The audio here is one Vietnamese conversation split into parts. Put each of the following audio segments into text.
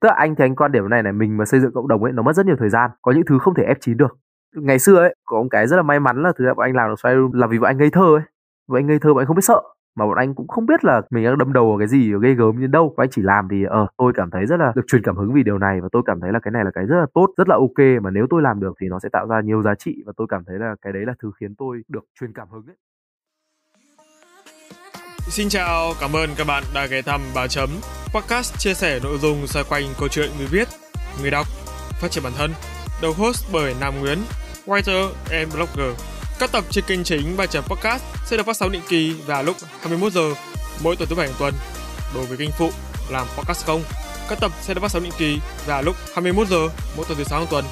tức là anh thì anh quan điểm này này, mình mà xây dựng cộng đồng ấy, nó mất rất nhiều thời gian, có những thứ không thể ép chín được. Ngày xưa ấy, có một cái rất là may mắn là thứ bọn anh làm được xoay là vì bọn anh ngây thơ ấy. Bọn anh ngây thơ bọn anh không biết sợ, mà bọn anh cũng không biết là mình đang đâm đầu vào cái gì ghê gớm như đâu. Và anh chỉ làm thì ờ tôi cảm thấy rất là được truyền cảm hứng vì điều này và tôi cảm thấy là cái này là cái rất là tốt, rất là ok. Mà nếu tôi làm được thì nó sẽ tạo ra nhiều giá trị và tôi cảm thấy là cái đấy là thứ khiến tôi được truyền cảm hứng ấy. Xin chào, cảm ơn các bạn đã ghé thăm Báo Chấm, podcast chia sẻ nội dung xoay quanh câu chuyện người viết, người đọc, phát triển bản thân, đầu host bởi Nam Nguyễn, writer and blogger. Các tập trên kênh chính Báo Chấm Podcast sẽ được phát sóng định kỳ vào lúc 21 giờ mỗi tuần thứ bảy hàng tuần. Đối với kênh phụ làm podcast không, các tập sẽ được phát sóng định kỳ vào lúc 21 giờ mỗi tuần thứ sáu hàng tuần.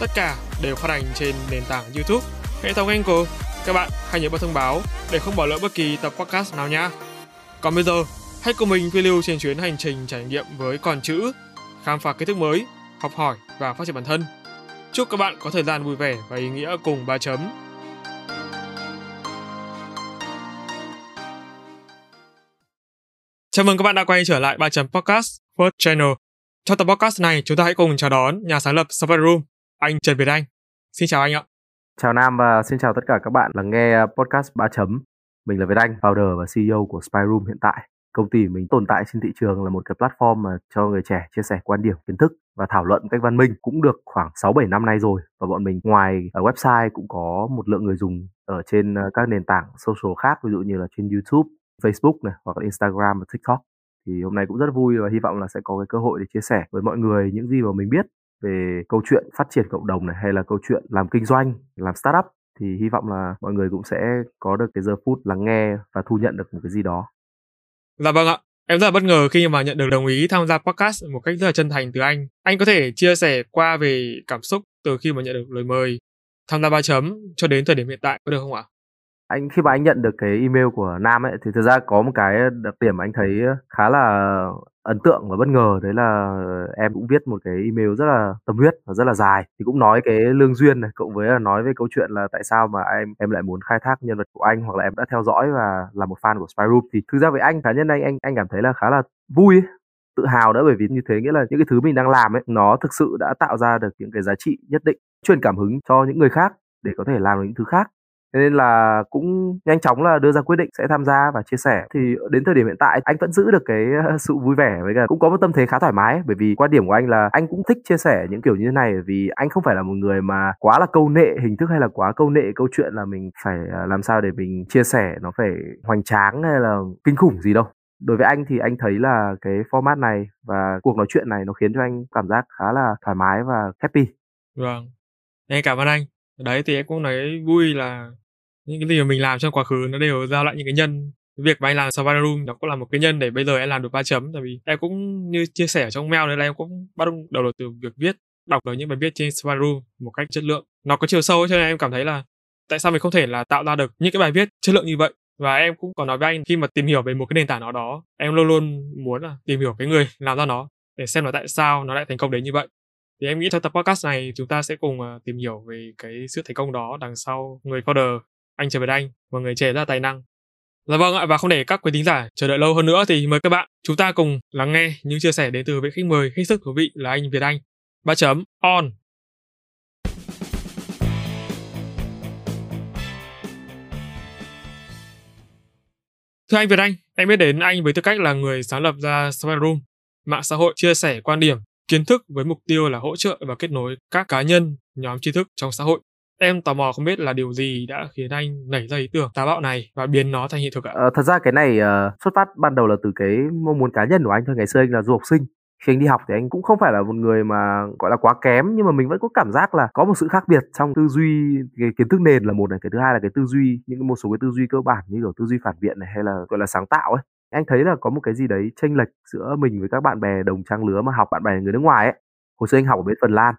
Tất cả đều phát hành trên nền tảng YouTube, hệ thống Anchor các bạn hãy nhớ bật thông báo để không bỏ lỡ bất kỳ tập podcast nào nhé. Còn bây giờ, hãy cùng mình phiêu lưu trên chuyến hành trình trải nghiệm với con chữ, khám phá kiến thức mới, học hỏi và phát triển bản thân. Chúc các bạn có thời gian vui vẻ và ý nghĩa cùng ba chấm. Chào mừng các bạn đã quay trở lại 3 chấm podcast First Channel. Trong tập podcast này, chúng ta hãy cùng chào đón nhà sáng lập Software Room, anh Trần Việt Anh. Xin chào anh ạ. Chào Nam và xin chào tất cả các bạn lắng nghe ờ, podcast 3 chấm. Mình là Việt Anh, founder và CEO của Spyroom hiện tại. Công ty mình tồn tại trên thị trường là một cái platform mà cho người trẻ chia sẻ quan điểm, kiến thức và thảo luận cách văn minh cũng được khoảng 6-7 năm nay rồi. Và bọn mình ngoài ở website cũng có một lượng người dùng ở trên ờ, các nền tảng social khác, ví dụ như là trên YouTube, Facebook này hoặc là Instagram và TikTok. Thì hôm nay cũng rất vui và hy vọng là sẽ có cái cơ hội để chia sẻ với mọi người những gì mà mình biết về câu chuyện phát triển cộng đồng này hay là câu chuyện làm kinh doanh, làm startup thì hy vọng là mọi người cũng sẽ có được cái giờ phút lắng nghe và thu nhận được một cái gì đó. Dạ vâng ạ. Em rất là bất ngờ khi mà nhận được đồng ý tham gia podcast một cách rất là chân thành từ anh. Anh có thể chia sẻ qua về cảm xúc từ khi mà nhận được lời mời, tham gia ba chấm cho đến thời điểm hiện tại có được không ạ? Anh khi mà anh nhận được cái email của Nam ấy thì thực ra có một cái đặc điểm anh thấy khá là ấn tượng và bất ngờ đấy là em cũng viết một cái email rất là tâm huyết và rất là dài. Thì cũng nói cái lương duyên này cộng với là nói về câu chuyện là tại sao mà em em lại muốn khai thác nhân vật của anh hoặc là em đã theo dõi và là một fan của Spy Room thì thực ra với anh cá nhân anh anh anh cảm thấy là khá là vui ấy, tự hào nữa bởi vì như thế nghĩa là những cái thứ mình đang làm ấy nó thực sự đã tạo ra được những cái giá trị nhất định truyền cảm hứng cho những người khác để có thể làm được những thứ khác nên là cũng nhanh chóng là đưa ra quyết định sẽ tham gia và chia sẻ. Thì đến thời điểm hiện tại, anh vẫn giữ được cái ờ, sự vui vẻ với cả cũng có một tâm thế khá thoải mái. Bởi vì quan điểm của anh là anh cũng thích chia sẻ những kiểu như thế này vì anh không phải là một người mà quá là câu nệ hình thức hay là quá câu nệ câu chuyện là mình phải ờ, làm sao để mình chia sẻ, nó phải hoành tráng hay là kinh khủng gì đâu. Đối với anh thì anh thấy là cái format này và cuộc nói chuyện này nó khiến cho anh cảm giác khá là thoải mái và happy. Vâng. Em cảm ơn anh đấy, thì em cũng nói vui là những cái gì mà mình làm trong quá khứ nó đều giao lại những cái nhân. Cái việc mà anh làm Savannah Room nó cũng là một cái nhân để bây giờ em làm được ba chấm, tại vì em cũng như chia sẻ ở trong mail đấy là em cũng bắt đầu đầu từ việc viết, đọc được những bài viết trên Savannah Room một cách chất lượng. Nó có chiều sâu cho nên em cảm thấy là tại sao mình không thể là tạo ra được những cái bài viết chất lượng như vậy? Và em cũng có nói với anh khi mà tìm hiểu về một cái nền tảng nào đó, em luôn luôn muốn là tìm hiểu cái người làm ra nó để xem là tại sao nó lại thành công đến như vậy thì em nghĩ trong tập podcast này chúng ta sẽ cùng uh, tìm hiểu về cái sự thành công đó đằng sau người founder anh Trần Việt Anh và người trẻ rất là tài năng Dạ vâng ạ và không để các quý thính giả chờ đợi lâu hơn nữa thì mời các bạn chúng ta cùng lắng nghe những chia sẻ đến từ vị khách mời hết sức thú vị là anh Việt Anh. Ba chấm on. Thưa anh Việt Anh, em biết đến anh với tư cách là người sáng lập ra Spy Room, mạng xã hội chia sẻ quan điểm, kiến thức với mục tiêu là hỗ trợ và kết nối các cá nhân, nhóm tri thức trong xã hội. Em tò mò không biết là điều gì đã khiến anh nảy ra ý tưởng táo bạo này và biến nó thành hiện thực ạ? À, thật ra cái này uh, xuất phát ban đầu là từ cái mong muốn cá nhân của anh thôi. Ngày xưa anh là du học sinh. Khi anh đi học thì anh cũng không phải là một người mà gọi là quá kém nhưng mà mình vẫn có cảm giác là có một sự khác biệt trong tư duy cái kiến thức nền là một này cái thứ hai là cái tư duy những một số cái tư duy cơ bản như kiểu tư duy phản biện này hay là gọi là sáng tạo ấy anh thấy là có một cái gì đấy chênh lệch giữa mình với các bạn bè đồng trang lứa mà học bạn bè người nước ngoài ấy hồi xưa anh học ở bên phần lan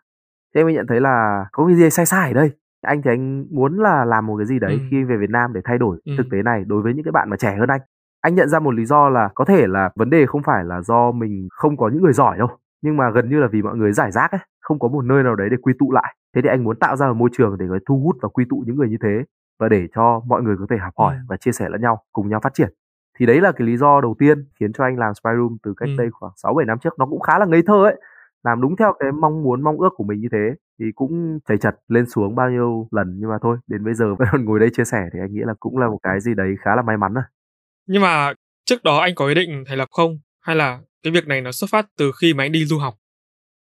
thế anh mới nhận thấy là có cái gì sai sai ở đây anh thì anh muốn là làm một cái gì đấy ừ. khi về Việt Nam để thay đổi ừ. thực tế này đối với những cái bạn mà trẻ hơn anh anh nhận ra một lý do là có thể là vấn đề không phải là do mình không có những người giỏi đâu nhưng mà gần như là vì mọi người giải rác ấy không có một nơi nào đấy để quy tụ lại thế thì anh muốn tạo ra một môi trường để thu hút và quy tụ những người như thế và để cho mọi người có thể học hỏi ừ. và chia sẻ lẫn nhau cùng nhau phát triển thì đấy là cái lý do đầu tiên khiến cho anh làm spy room từ cách ừ. đây khoảng 6 7 năm trước. Nó cũng khá là ngây thơ ấy làm đúng theo cái mong muốn mong ước của mình như thế thì cũng chảy chật lên xuống bao nhiêu lần. Nhưng mà thôi đến bây giờ vẫn còn ngồi đây chia sẻ thì anh nghĩ là cũng là một cái gì đấy khá là may mắn rồi nhưng mà trước đó anh có ý định thành lập không? Hay là cái việc này nó xuất phát từ khi mà anh đi du học?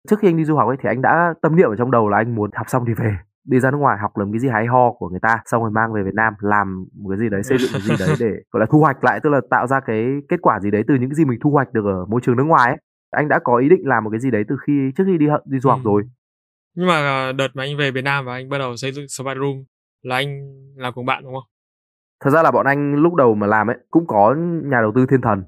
Trước khi anh đi du học ấy thì anh đã tâm niệm ở trong đầu là anh muốn học xong thì về đi ra nước ngoài học làm cái gì hay ho của người ta xong rồi mang về Việt Nam làm một cái gì đấy xây dựng cái gì đấy để gọi là thu hoạch lại tức là tạo ra cái kết quả gì đấy từ những cái gì mình thu hoạch được ở môi trường nước ngoài ấy anh đã có ý định làm một cái gì đấy từ khi trước khi đi đi du học ừ. rồi nhưng mà ờ, đợt mà anh về Việt Nam và anh bắt đầu xây dựng Spider Room là anh làm cùng bạn đúng không? Thật ra là bọn anh lúc đầu mà làm ấy cũng có nhà đầu tư thiên thần.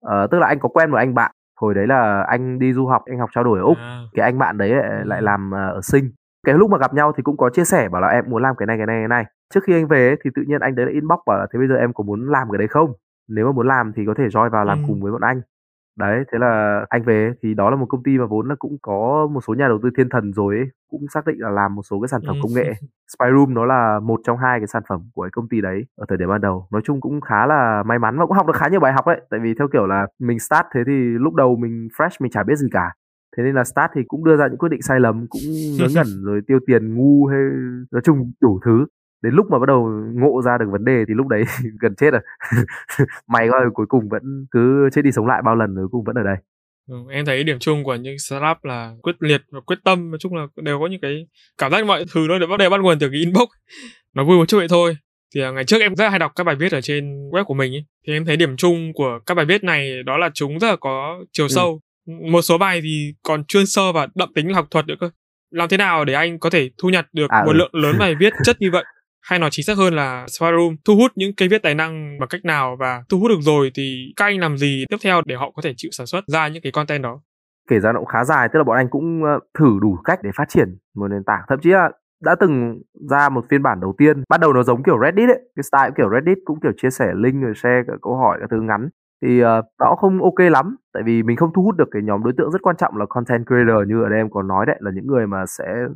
Ờ, tức là anh có quen một anh bạn hồi đấy là anh đi du học anh học trao đổi ở úc à. cái anh bạn đấy lại ừ. làm ờ, ở sinh cái lúc mà gặp nhau thì cũng có chia sẻ bảo là em muốn làm cái này cái này cái này trước khi anh về ấy, thì tự nhiên anh đấy là inbox bảo là thế bây giờ em có muốn làm cái đấy không nếu mà muốn làm thì có thể join vào làm ừ. cùng với bọn anh Đấy, thế là anh về thì đó là một công ty mà vốn là cũng có một số nhà đầu tư thiên thần rồi ấy, cũng xác định là làm một số cái sản phẩm công nghệ. Spyroom nó là một trong hai cái sản phẩm của cái công ty đấy ở thời điểm ban đầu. Nói chung cũng khá là may mắn và cũng học được khá nhiều bài học đấy. Tại vì theo kiểu là mình start thế thì lúc đầu mình fresh mình chả biết gì cả. Thế nên là start thì cũng đưa ra những quyết định sai lầm, cũng ngớ ngẩn rồi tiêu tiền ngu hay nói chung đủ thứ. Đến lúc mà bắt đầu ngộ ra được vấn đề thì lúc đấy gần chết rồi. May quá cuối cùng vẫn cứ chết đi sống lại bao lần rồi cuối cùng vẫn ở đây. Ừ, em thấy điểm chung của những startup là quyết liệt và quyết tâm. Nói chung là đều có những cái cảm giác mọi thứ nó đều bắt bắt nguồn từ cái inbox. Nó vui một chút vậy thôi. Thì à, ngày trước em rất hay đọc các bài viết ở trên web của mình ấy. thì em thấy điểm chung của các bài viết này đó là chúng rất là có chiều ừ. sâu một số bài thì còn chuyên sơ và đậm tính học thuật nữa cơ. Làm thế nào để anh có thể thu nhặt được à, một ừ. lượng lớn bài viết chất như vậy? Hay nói chính xác hơn là Spyroom thu hút những cây viết tài năng bằng cách nào và thu hút được rồi thì các anh làm gì tiếp theo để họ có thể chịu sản xuất ra những cái content đó? Kể ra nó cũng khá dài tức là bọn anh cũng ờ, thử đủ cách để phát triển một nền tảng. Thậm chí là đã từng ra một phiên bản đầu tiên. Bắt đầu nó giống kiểu Reddit ấy cái style kiểu Reddit cũng kiểu chia sẻ link rồi share các câu hỏi các thứ ngắn thì uh, nó không ok lắm tại vì mình không thu hút được cái nhóm đối tượng rất quan trọng là content creator như ở đây em có nói đấy là những người mà sẽ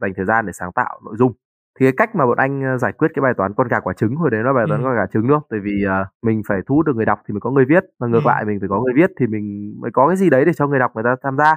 dành thời gian để sáng tạo nội dung. Thì cái cách mà bọn anh ờ, giải quyết cái bài toán con gà quả trứng hồi đấy nó bài toán ừ. con gà trứng đúng không? Tại vì uh, mình phải thu hút được người đọc thì mới có người viết và ngược ừ. lại mình phải có người viết thì mình mới có cái gì đấy để cho người đọc người ta tham gia.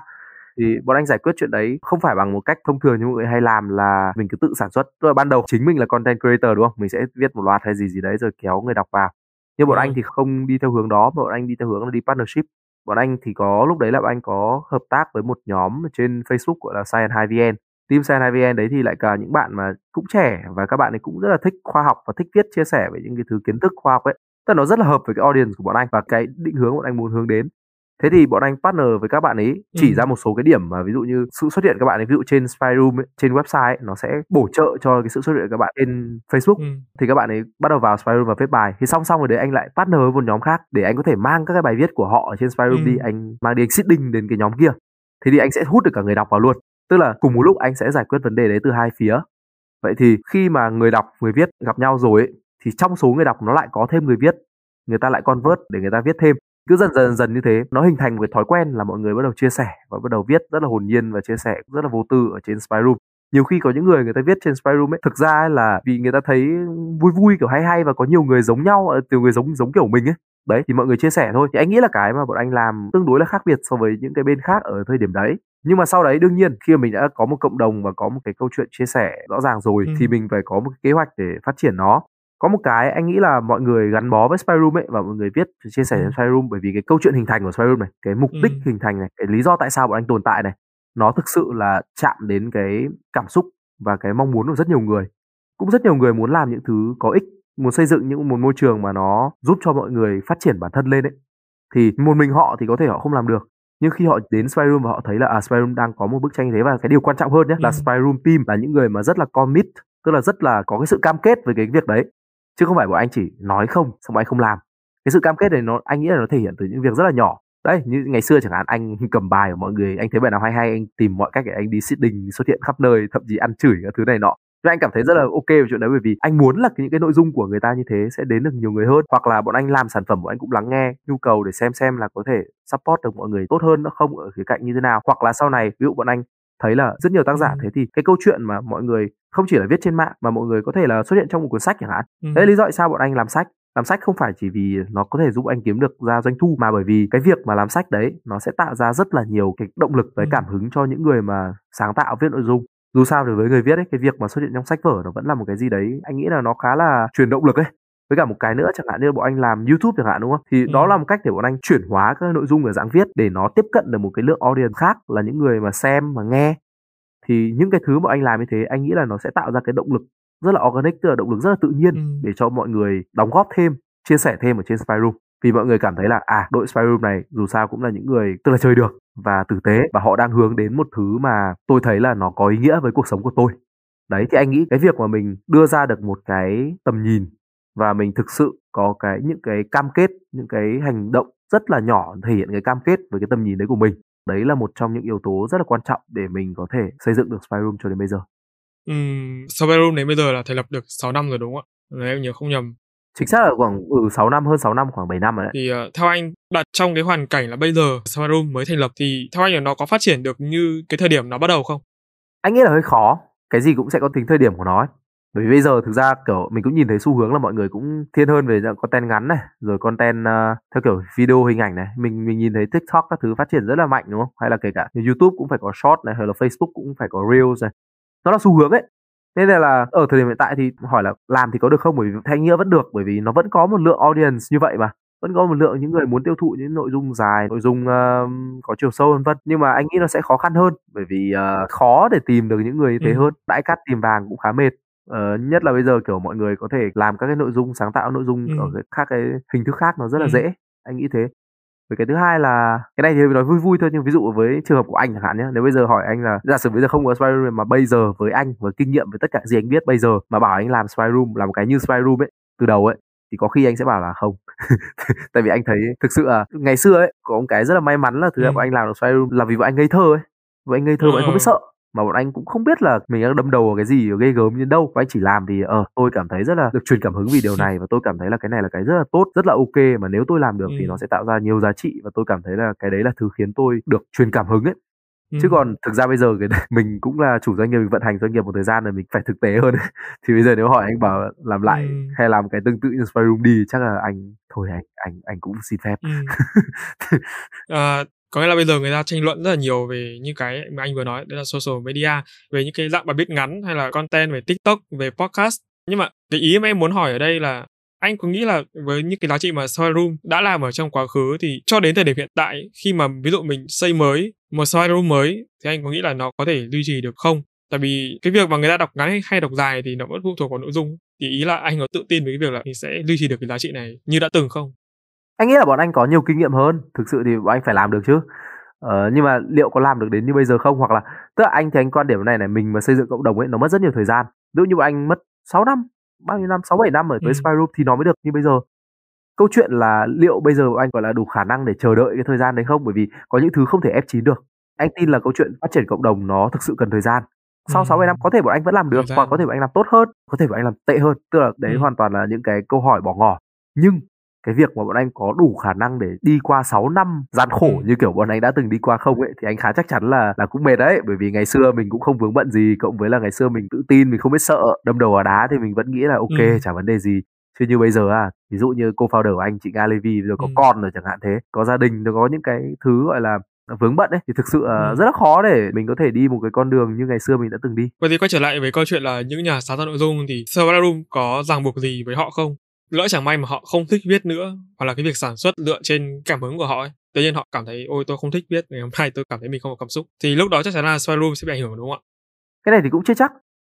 Thì bọn anh giải quyết chuyện đấy không phải bằng một cách thông thường như mọi người hay làm là mình cứ tự sản xuất. Rồi ban đầu chính mình là content creator đúng không? Mình sẽ viết một loạt hay gì gì đấy rồi kéo người đọc vào nhưng bọn anh thì không đi theo hướng đó bọn anh đi theo hướng là đi partnership bọn anh thì có lúc đấy là bọn anh có hợp tác với một nhóm trên Facebook gọi là Science 2VN Team Science 2VN đấy thì lại cả những bạn mà cũng trẻ và các bạn ấy cũng rất là thích khoa học và thích viết chia sẻ về những cái thứ kiến thức khoa học ấy. Tức là nó rất là hợp với cái audience của bọn anh và cái định hướng bọn anh muốn hướng đến. Thế thì bọn anh partner với các bạn ấy chỉ ừ. ra một số cái điểm mà ví dụ như sự xuất hiện các bạn ấy ví dụ trên Spyroom ấy, trên website ấy, nó sẽ bổ trợ cho cái sự xuất hiện các bạn trên Facebook. Ừ. thì các bạn ấy bắt đầu vào Spyroom và viết bài. Thì song song rồi đấy anh lại partner với một nhóm khác để anh có thể mang các cái bài viết của họ ở trên Spyroom ừ. đi. Anh mang đi anh seeding đến cái nhóm kia. Thế thì anh sẽ hút được cả người đọc vào luôn. Tức là cùng một lúc anh sẽ giải quyết vấn đề đấy từ hai phía. Vậy thì khi mà người đọc người viết gặp nhau rồi ấy, thì trong số người đọc nó lại có thêm người viết. Người ta lại convert để người ta viết thêm cứ dần dần dần như thế nó hình thành một cái thói quen là mọi người bắt đầu chia sẻ và bắt đầu viết rất là hồn nhiên và chia sẻ rất là vô tư ở trên Spyroom nhiều khi có những người người ta viết trên Spyroom ấy thực ra ấy là vì người ta thấy vui vui kiểu hay hay và có nhiều người giống nhau ờ, nhiều người giống giống kiểu mình ấy. Đấy thì mọi người chia sẻ thôi. Thì anh nghĩ là cái mà bọn anh làm tương đối là khác biệt so với những cái bên khác ở thời điểm đấy. Nhưng mà sau đấy đương nhiên khi mà mình đã có một cộng đồng và có một cái câu chuyện chia sẻ rõ ràng rồi ừ. thì mình phải có một cái kế hoạch để phát triển nó có một cái anh nghĩ là mọi người gắn bó với Spyroom ấy và mọi người viết chia sẻ trên Spyroom bởi vì cái câu chuyện hình thành của Spyroom này cái mục đích ừ. hình thành này cái lý do tại sao bọn anh tồn tại này nó thực sự là chạm đến cái cảm xúc và cái mong muốn của rất nhiều người cũng rất nhiều người muốn làm những thứ có ích muốn xây dựng những một môi trường mà nó giúp cho mọi người phát triển bản thân lên ấy thì một mình họ thì có thể họ không làm được nhưng khi họ đến Spyroom và họ thấy là à, Spyroom đang có một bức tranh thế và cái điều quan trọng hơn nhé ừ. là Spyroom team là những người mà rất là commit tức là rất là có cái sự cam kết với cái việc đấy chứ không phải bọn anh chỉ nói không xong anh không làm. Cái sự cam kết này nó anh nghĩ là nó thể hiện từ những việc rất là nhỏ. Đấy như ngày xưa chẳng hạn anh cầm bài của mọi người anh thấy bài nào hay hay anh tìm mọi cách để anh đi seeding xuất hiện khắp nơi thậm chí ăn chửi các thứ này nọ. Nhưng anh cảm thấy rất là ok về chuyện đấy bởi vì anh muốn là những cái nội dung của người ta như thế sẽ đến được nhiều người hơn. Hoặc là bọn anh làm sản phẩm bọn anh cũng lắng nghe nhu cầu để xem xem là có thể support được mọi người tốt hơn nó không ở khía cạnh như thế nào. Hoặc là sau này ví dụ bọn anh thấy là rất nhiều tác giả ừ. thế thì cái câu chuyện mà mọi người không chỉ là viết trên mạng mà mọi người có thể là xuất hiện trong một cuốn sách chẳng hạn ừ. đấy lý do tại sao bọn anh làm sách làm sách không phải chỉ vì nó có thể giúp anh kiếm được ra doanh thu mà bởi vì cái việc mà làm sách đấy nó sẽ tạo ra rất là nhiều cái động lực với ừ. cảm hứng cho những người mà sáng tạo viết nội dung dù sao thì với người viết ấy cái việc mà xuất hiện trong sách vở nó vẫn là một cái gì đấy anh nghĩ là nó khá là truyền động lực ấy với cả một cái nữa chẳng hạn như bọn anh làm YouTube chẳng hạn đúng không thì ừ. đó là một cách để bọn anh chuyển hóa các nội dung ở dạng viết để nó tiếp cận được một cái lượng audience khác là những người mà xem mà nghe thì những cái thứ mà anh làm như thế anh nghĩ là nó sẽ tạo ra cái động lực rất là organic tức là động lực rất là tự nhiên ừ. để cho mọi người đóng góp thêm chia sẻ thêm ở trên Spyroom vì mọi người cảm thấy là à đội Spyroom này dù sao cũng là những người tức là chơi được và tử tế và họ đang hướng đến một thứ mà tôi thấy là nó có ý nghĩa với cuộc sống của tôi đấy thì anh nghĩ cái việc mà mình đưa ra được một cái tầm nhìn và mình thực sự có cái những cái cam kết những cái hành động rất là nhỏ thể hiện cái cam kết với cái tầm nhìn đấy của mình đấy là một trong những yếu tố rất là quan trọng để mình có thể xây dựng được Spyroom cho đến bây giờ. Ừm, Spyroom đến bây giờ là thành lập được 6 năm rồi đúng không ạ? Nếu em nhớ không nhầm. Chính xác là khoảng ừ 6 năm hơn 6 năm khoảng 7 năm rồi đấy. Thì uh, theo anh đặt trong cái hoàn cảnh là bây giờ Spyroom mới thành lập thì theo anh là nó có phát triển được như cái thời điểm nó bắt đầu không? Anh nghĩ là hơi khó. Cái gì cũng sẽ có tính thời điểm của nó ấy bởi vì bây giờ thực ra kiểu mình cũng nhìn thấy xu hướng là mọi người cũng thiên hơn về dạng content ngắn này rồi content uh, theo kiểu video hình ảnh này. Mình mình nhìn thấy tiktok các thứ phát triển rất là mạnh đúng không? Hay là kể cả youtube cũng phải có short này hay là facebook cũng phải có reels này. Nó là xu hướng ấy. Nên là ở thời điểm hiện tại thì hỏi là làm thì có được không? Bởi vì theo nghĩa vẫn được bởi vì nó vẫn có một lượng audience như vậy mà. Vẫn có một lượng những người muốn tiêu thụ những nội dung dài nội dung uh, có chiều sâu vân vân. Nhưng mà anh nghĩ nó sẽ khó khăn hơn bởi vì uh, khó để tìm được những người như thế ừ. hơn. Đãi cắt tìm vàng cũng khá mệt Ờ, nhất là bây giờ, kiểu, mọi người có thể làm các cái nội dung, sáng tạo nội dung ở Ừm. cái các cái hình thức khác nó rất là Ừm. dễ, anh nghĩ thế. Rồi cái thứ hai là cái này thì nói vui vui thôi, nhưng ví dụ với trường hợp của anh chẳng hạn nhé nếu bây giờ hỏi anh là giả sử bây giờ không có Spy Room mà bây giờ với anh, với kinh nghiệm với tất cả gì anh biết bây giờ mà bảo anh làm Spy Room, làm một cái như Spy Room ấy, từ đầu ấy, thì có khi anh sẽ bảo là không. Tại vì anh thấy thực sự là ngày xưa ấy, có một cái rất là may mắn là thứ là Ừm. bọn anh làm được Spy Room là vì bọn anh ngây thơ ấy, bọn anh ngây thơ, bọn anh không biết Ờ. sợ mà bọn anh cũng không biết là mình đang đâm đầu vào cái gì ghê gớm như đâu. Và anh chỉ làm vì ờ tôi cảm thấy rất là được truyền cảm hứng vì điều này. Và tôi cảm thấy là cái này là cái rất là tốt rất là ok. Mà nếu tôi làm được thì nó sẽ tạo ra nhiều giá trị. Và tôi cảm thấy là cái đấy là thứ khiến tôi được truyền cảm hứng ấy. Chứ Ừm. còn thực ra bây giờ cái mình cũng là chủ doanh nghiệp mình vận hành doanh nghiệp một thời gian rồi mình phải thực tế hơn thì bây giờ nếu hỏi anh bảo làm lại Ừm. hay làm cái tương tự như Room đi chắc là anh thôi anh anh anh cũng xin phép. Ừm. Ờ, có nghĩa là bây giờ người ta tranh luận rất là nhiều về như cái mà anh vừa nói, đấy là social media, về những cái dạng bài viết ngắn hay là content về TikTok, về podcast. Nhưng mà cái ý mà em muốn hỏi ở đây là anh có nghĩ là với những cái giá trị mà soi Room đã làm ở trong quá khứ thì cho đến thời điểm hiện tại khi mà ví dụ mình xây mới một soi Room mới thì anh có nghĩ là nó có thể duy trì được không? Tại vì cái việc mà người ta đọc ngắn hay, đọc dài thì nó vẫn phụ thuộc vào nội dung. Thì ý là anh có tự tin với cái việc là mình sẽ duy trì được cái giá trị này như đã từng không? Anh nghĩ là bọn anh có nhiều kinh nghiệm hơn, thực sự thì bọn anh phải làm được chứ. Ờ, nhưng mà liệu có làm được đến như bây giờ không? Hoặc là tức là anh thì anh quan điểm này này, mình mà xây dựng cộng đồng ấy nó mất rất nhiều thời gian. Ví dụ như bọn anh mất 6 năm, bao nhiêu năm, 6 7 năm ở với Ừm. Spy Room thì nó mới được như bây giờ. Câu chuyện là liệu bây giờ bọn anh gọi là đủ khả năng để chờ đợi cái thời gian đấy không? Bởi vì có những thứ không thể ép chín được. Anh tin là câu chuyện phát triển cộng đồng nó thực sự cần thời gian. Sau 6 7 năm có thể bọn anh vẫn làm được, hoặc có thể bọn anh làm tốt hơn, có thể bọn anh làm tệ hơn. Tức là đấy Ừm. hoàn toàn là những cái câu hỏi bỏ ngỏ. Nhưng cái việc mà bọn anh có đủ khả năng để đi qua 6 năm gian khổ Ừm. như kiểu bọn anh đã từng đi qua không ấy thì anh khá chắc chắn là là cũng mệt đấy, bởi vì ngày xưa mình cũng không vướng bận gì, cộng với là ngày xưa mình tự tin, mình không biết sợ, đâm đầu vào đá thì mình vẫn nghĩ là ok Ừm. chả vấn đề gì. Chứ như bây giờ à, ví dụ như co-founder của anh chị Nga Levy giờ có Ừm. con rồi chẳng hạn thế, có gia đình, rồi có những cái thứ gọi là vướng bận ấy thì thực sự là Ừm. rất là khó để mình có thể đi một cái con đường như ngày xưa mình đã từng đi. Vậy thì quay trở lại với câu chuyện là những nhà sáng tạo nội dung thì Room có ràng buộc gì với họ không? Lỡ chẳng may mà họ không thích viết nữa hoặc là cái việc sản xuất dựa trên cảm hứng của họ ấy. Tự nhiên họ cảm thấy ôi tôi không thích viết, ngày hôm nay tôi cảm thấy mình không có cảm xúc. Thì lúc đó chắc chắn là Survival Room sẽ bị ảnh hưởng đúng không ạ? Cái này thì cũng chưa chắc.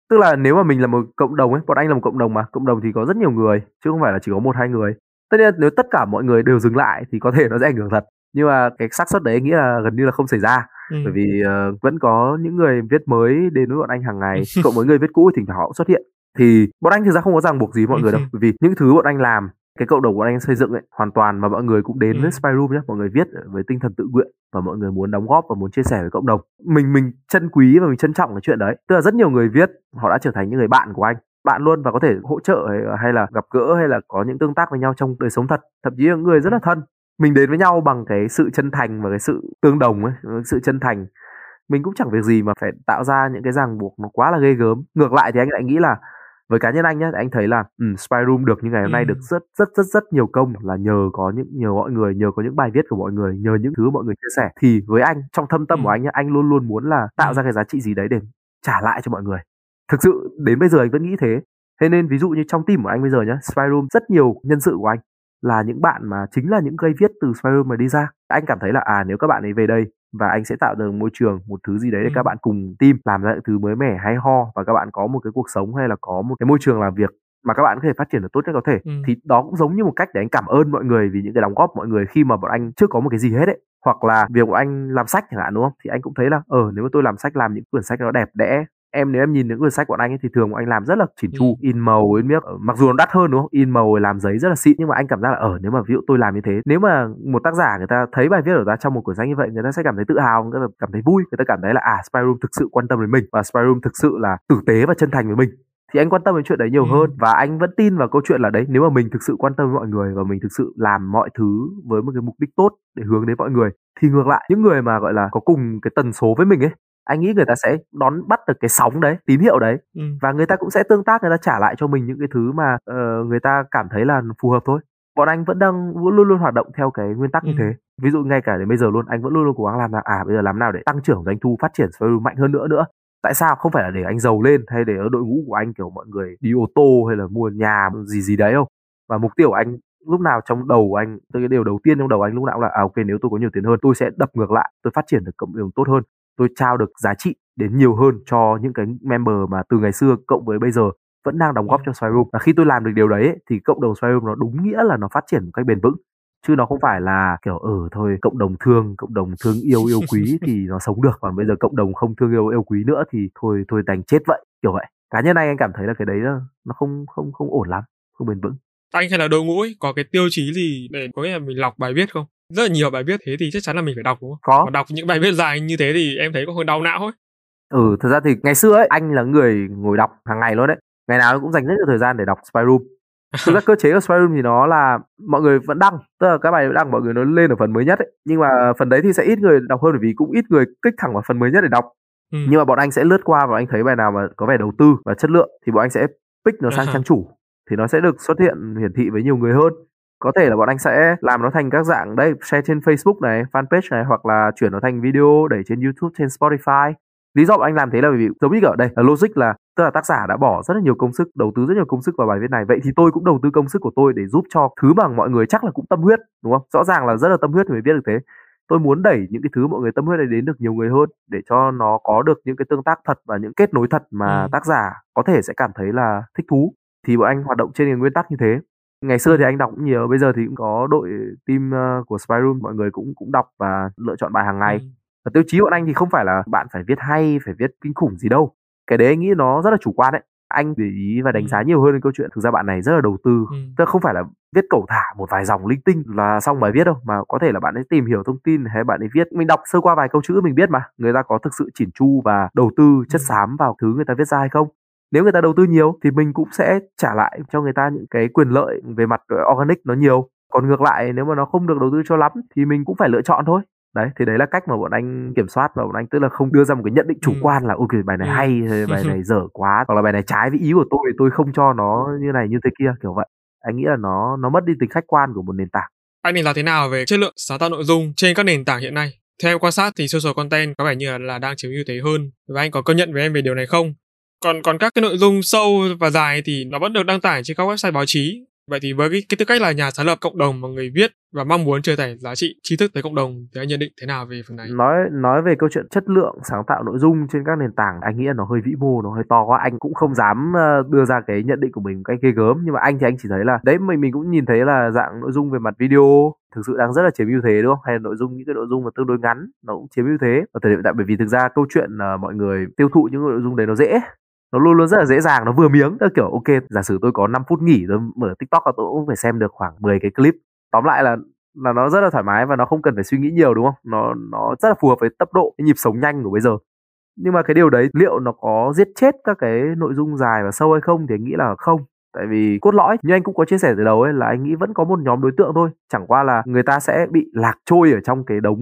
Tức là nếu mà mình là một cộng đồng ấy, bọn anh là một cộng đồng mà, cộng đồng thì có rất nhiều người chứ không phải là chỉ có một hai người. Tất nhiên nếu tất cả mọi người đều dừng lại thì có thể nó sẽ ảnh hưởng thật. Nhưng mà cái xác suất đấy anh nghĩ là gần như là không xảy ra. Bởi Ừm. vì ờ, vẫn có những người viết mới đến với bọn anh hàng ngày, cộng với người viết cũ thì thỉnh thoảng họ xuất hiện. Thì bọn anh thực ra không có ràng buộc gì với mọi người đâu, bởi vì những thứ bọn anh làm, cái cộng đồng bọn anh xây dựng ấy hoàn toàn mà mọi người cũng đến với Ừm. Spy Room nhé, mọi người viết với tinh thần tự nguyện và mọi người muốn đóng góp và muốn chia sẻ với cộng đồng. Mình mình trân quý và mình trân trọng cái chuyện đấy. Tức là rất nhiều người viết, họ đã trở thành những người bạn của anh, bạn luôn và có thể hỗ trợ hay, là gặp gỡ hay là có những tương tác với nhau trong đời sống thật, thậm chí là người rất là thân. Mình đến với nhau bằng cái sự chân thành và cái sự tương đồng ấy, sự chân thành. Mình cũng chẳng việc gì mà phải tạo ra những cái ràng buộc nó quá là ghê gớm. Ngược lại thì anh lại nghĩ là với cá nhân anh nhé anh thấy là um, spy room được như ngày hôm nay được rất rất rất rất nhiều công là nhờ có những nhờ mọi người nhờ có những bài viết của mọi người nhờ những thứ mọi người chia sẻ. Thì với anh trong thâm tâm của anh nhé anh luôn luôn muốn là tạo ra cái giá trị gì đấy để trả lại cho mọi người. Thực sự đến bây giờ anh vẫn nghĩ thế. Thế nên ví dụ như trong team của anh bây giờ nhé spy room rất nhiều nhân sự của anh là những bạn mà chính là những gây viết từ spy room mà đi ra. Anh cảm thấy là à nếu các bạn ấy về đây và anh sẽ tạo được môi trường một thứ gì đấy để ừ. các bạn cùng team làm ra những thứ mới mẻ hay ho và các bạn có một cái cuộc sống hay là có một cái môi trường làm việc mà các bạn có thể phát triển được tốt nhất có thể ừ. thì đó cũng giống như một cách để anh cảm ơn mọi người vì những cái đóng góp mọi người khi mà bọn anh chưa có một cái gì hết ấy hoặc là việc của anh làm sách chẳng hạn đúng không thì anh cũng thấy là ờ nếu mà tôi làm sách làm những quyển sách nó đẹp đẽ em nếu em nhìn những quyển sách của anh ấy thì thường anh làm rất là chỉn chu ừ. in màu in miếc mặc dù nó đắt hơn đúng không in màu làm giấy rất là xịn nhưng mà anh cảm giác là ở nếu mà ví dụ tôi làm như thế nếu mà một tác giả người ta thấy bài viết của ta trong một quyển sách như vậy người ta sẽ cảm thấy tự hào người ta cảm thấy vui người ta cảm thấy là à spy room thực sự quan tâm đến mình và spy room thực sự là tử tế và chân thành với mình thì anh quan tâm đến chuyện đấy nhiều ừ. hơn và anh vẫn tin vào câu chuyện là đấy nếu mà mình thực sự quan tâm với mọi người và mình thực sự làm mọi thứ với một cái mục đích tốt để hướng đến mọi người thì ngược lại những người mà gọi là có cùng cái tần số với mình ấy anh nghĩ người ta sẽ đón bắt được cái sóng đấy tín hiệu đấy. Ừ. và người ta cũng sẽ tương tác người ta trả lại cho mình những cái thứ mà uh, người ta cảm thấy là phù hợp thôi. Bọn anh vẫn đang vẫn luôn luôn hoạt động theo cái nguyên tắc ừ. như thế. Ví dụ ngay cả đến bây giờ luôn anh vẫn luôn luôn cố gắng làm là à bây giờ làm nào để tăng trưởng doanh thu phát triển Sparrow mạnh hơn nữa nữa. Tại sao? Không phải là để anh giàu lên hay để ở đội ngũ của anh kiểu mọi người đi ô tô hay là mua nhà gì gì đấy không và mục tiêu của anh lúc nào trong đầu anh cái điều đầu tiên trong đầu anh lúc nào cũng là à ok nếu tôi có nhiều tiền hơn tôi sẽ đập ngược lại tôi phát triển được cộng đồng tốt hơn tôi trao được giá trị đến nhiều hơn cho những cái member mà từ ngày xưa cộng với bây giờ vẫn đang đóng góp cho Spyroom và khi tôi làm được điều đấy thì cộng đồng Spyroom nó đúng nghĩa là nó phát triển một cách bền vững. Chứ nó không phải là kiểu ở ừ, thôi cộng đồng thương cộng đồng thương yêu yêu quý thì nó sống được. Còn bây giờ cộng đồng không thương yêu yêu quý nữa thì thôi thôi đành chết vậy. Kiểu vậy. Cá nhân anh anh cảm thấy là cái đấy nó nó không không không ổn lắm không bền vững. Anh hay là đội ngũ ấy có cái tiêu chí gì để có nghĩa là mình lọc bài viết không rất là nhiều bài viết thế thì chắc chắn là mình phải đọc đúng không? Có. Còn đọc những bài viết dài như thế thì em thấy có hơi đau não ấy. Ừ thật ra thì ngày xưa ấy anh là người ngồi đọc hàng ngày luôn đấy. Ngày nào cũng dành rất nhiều thời gian để đọc spy room. Thực ra cơ chế của spy room thì nó là mọi người vẫn đăng tức là các bài đăng mọi người nó lên ở phần mới nhất ấy. Nhưng mà phần đấy thì sẽ ít người đọc hơn bởi vì cũng ít người kích thẳng vào phần mới nhất để đọc. Ừ. nhưng mà bọn anh sẽ lướt qua và anh thấy bài nào mà có vẻ đầu tư và chất lượng thì bọn anh sẽ pick nó sang trang chủ. Thì nó sẽ được xuất hiện hiển thị với nhiều người hơn có thể là bọn anh sẽ làm nó thành các dạng đây share trên Facebook này, fanpage này hoặc là chuyển nó thành video để trên YouTube, trên Spotify. Lý do anh làm thế là vì giống như ở đây là logic là tức là tác giả đã bỏ rất là nhiều công sức, đầu tư rất nhiều công sức vào bài viết này. Vậy thì tôi cũng đầu tư công sức của tôi để giúp cho thứ mà mọi người chắc là cũng tâm huyết, đúng không? Rõ ràng là rất là tâm huyết mới viết được thế. Tôi muốn đẩy những cái thứ mọi người tâm huyết này đến được nhiều người hơn để cho nó có được những cái tương tác thật và những kết nối thật mà ừ. tác giả có thể sẽ cảm thấy là thích thú. Thì bọn anh hoạt động trên cái nguyên tắc như thế ngày xưa thì anh đọc cũng nhiều bây giờ thì cũng có đội team uh, của Spyroom mọi người cũng cũng đọc và lựa chọn bài hàng ngày ừ. và tiêu chí bọn anh thì không phải là bạn phải viết hay phải viết kinh khủng gì đâu cái đấy anh nghĩ nó rất là chủ quan đấy anh để ý và đánh ừ. giá nhiều hơn câu chuyện thực ra bạn này rất là đầu tư ừ. tức không phải là viết cầu thả một vài dòng linh tinh là xong bài viết đâu mà có thể là bạn ấy tìm hiểu thông tin hay bạn ấy viết mình đọc sơ qua vài câu chữ mình biết mà người ta có thực sự chỉn chu và đầu tư chất ừ. xám vào thứ người ta viết ra hay không nếu người ta đầu tư nhiều thì mình cũng sẽ trả lại cho người ta những cái quyền lợi về mặt ờ, organic nó nhiều. Còn ngược lại nếu mà nó không được đầu tư cho lắm thì mình cũng phải lựa chọn thôi. Đấy thì đấy là cách mà bọn anh kiểm soát và bọn anh tức là không đưa ra một cái nhận định chủ ừ. quan là ok bài này ừ. hay bài này dở quá hoặc là bài này trái với ý của tôi tôi không cho nó như này như thế kia kiểu vậy. Anh nghĩ là nó nó mất đi tính khách quan của một nền tảng. Anh định là thế nào về chất lượng sáng tạo nội dung trên các nền tảng hiện nay? Theo em quan sát thì social content có vẻ như là, là đang chiếm ưu thế hơn. Và anh có công nhận với em về điều này không còn còn các cái nội dung sâu và dài thì nó vẫn được đăng tải trên các website báo chí. Vậy thì với cái, cái tư cách là nhà sáng lập cộng đồng mà người viết và mong muốn truyền tải giá trị tri thức tới cộng đồng thì anh nhận định thế nào về phần này? Nói nói về câu chuyện chất lượng sáng tạo nội dung trên các nền tảng anh nghĩ là nó hơi vĩ mô nó hơi to quá. Anh cũng không dám ờ, đưa ra cái nhận định của mình một cách ghê gớm nhưng mà anh thì anh chỉ thấy là đấy mình mình cũng nhìn thấy là dạng nội dung về mặt video thực sự đang rất là chiếm ưu thế đúng không? Hay là nội dung những cái nội dung mà tương đối ngắn nó cũng chiếm ưu thế. Ở thời điểm tại bởi vì thực ra câu chuyện uh, mọi người tiêu thụ những nội dung đấy nó dễ nó luôn luôn rất là dễ dàng, nó vừa miếng kiểu, ok, giả sử tôi có 5 phút nghỉ, tôi mở tiktok là tôi cũng phải xem được khoảng 10 cái clip. Tóm lại là là nó rất là thoải mái và nó không cần phải suy nghĩ nhiều, đúng không? Nó nó rất là phù hợp với tốc độ, cái nhịp sống nhanh của bây giờ. Nhưng mà cái điều đấy, liệu nó có giết chết các cái nội dung dài và sâu hay không thì anh nghĩ là không. Tại vì cốt lõi, như anh cũng có chia sẻ từ đầu ấy, là anh nghĩ vẫn có một nhóm đối tượng thôi. Chẳng qua là người ta sẽ bị lạc trôi ở trong cái đống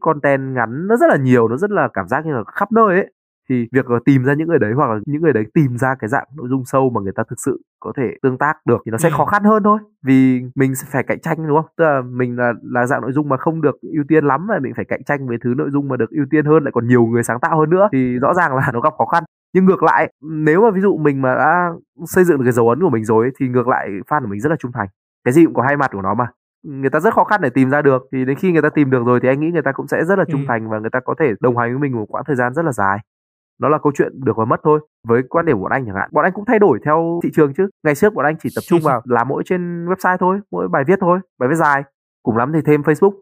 content ngắn, nó rất là nhiều, nó rất là cảm giác như là khắp nơi ấy thì việc tìm ra những người đấy hoặc là những người đấy tìm ra cái dạng nội dung sâu mà người ta thực sự có thể tương tác được thì nó sẽ ừ. khó khăn hơn thôi. Vì mình sẽ phải cạnh tranh đúng không? Tức là mình là là dạng nội dung mà không được ưu tiên lắm là mình phải cạnh tranh với thứ nội dung mà được ưu tiên hơn lại còn nhiều người sáng tạo hơn nữa thì rõ ràng là nó gặp khó khăn. Nhưng ngược lại nếu mà ví dụ mình mà đã xây dựng được cái dấu ấn của mình rồi thì ngược lại fan của mình rất là trung thành. Cái gì cũng có hai mặt của nó mà. Người ta rất khó khăn để tìm ra được thì đến khi người ta tìm được rồi thì anh nghĩ người ta cũng sẽ rất là trung ừ. thành và người ta có thể đồng hành với mình một quãng thời gian rất là dài nó là câu chuyện được và mất thôi. Với quan điểm của bọn anh chẳng hạn bọn anh cũng thay đổi theo thị trường chứ. Ngày trước bọn anh chỉ tập trung vào làm mỗi trên website thôi mỗi bài viết thôi bài viết dài cùng lắm thì thêm facebook.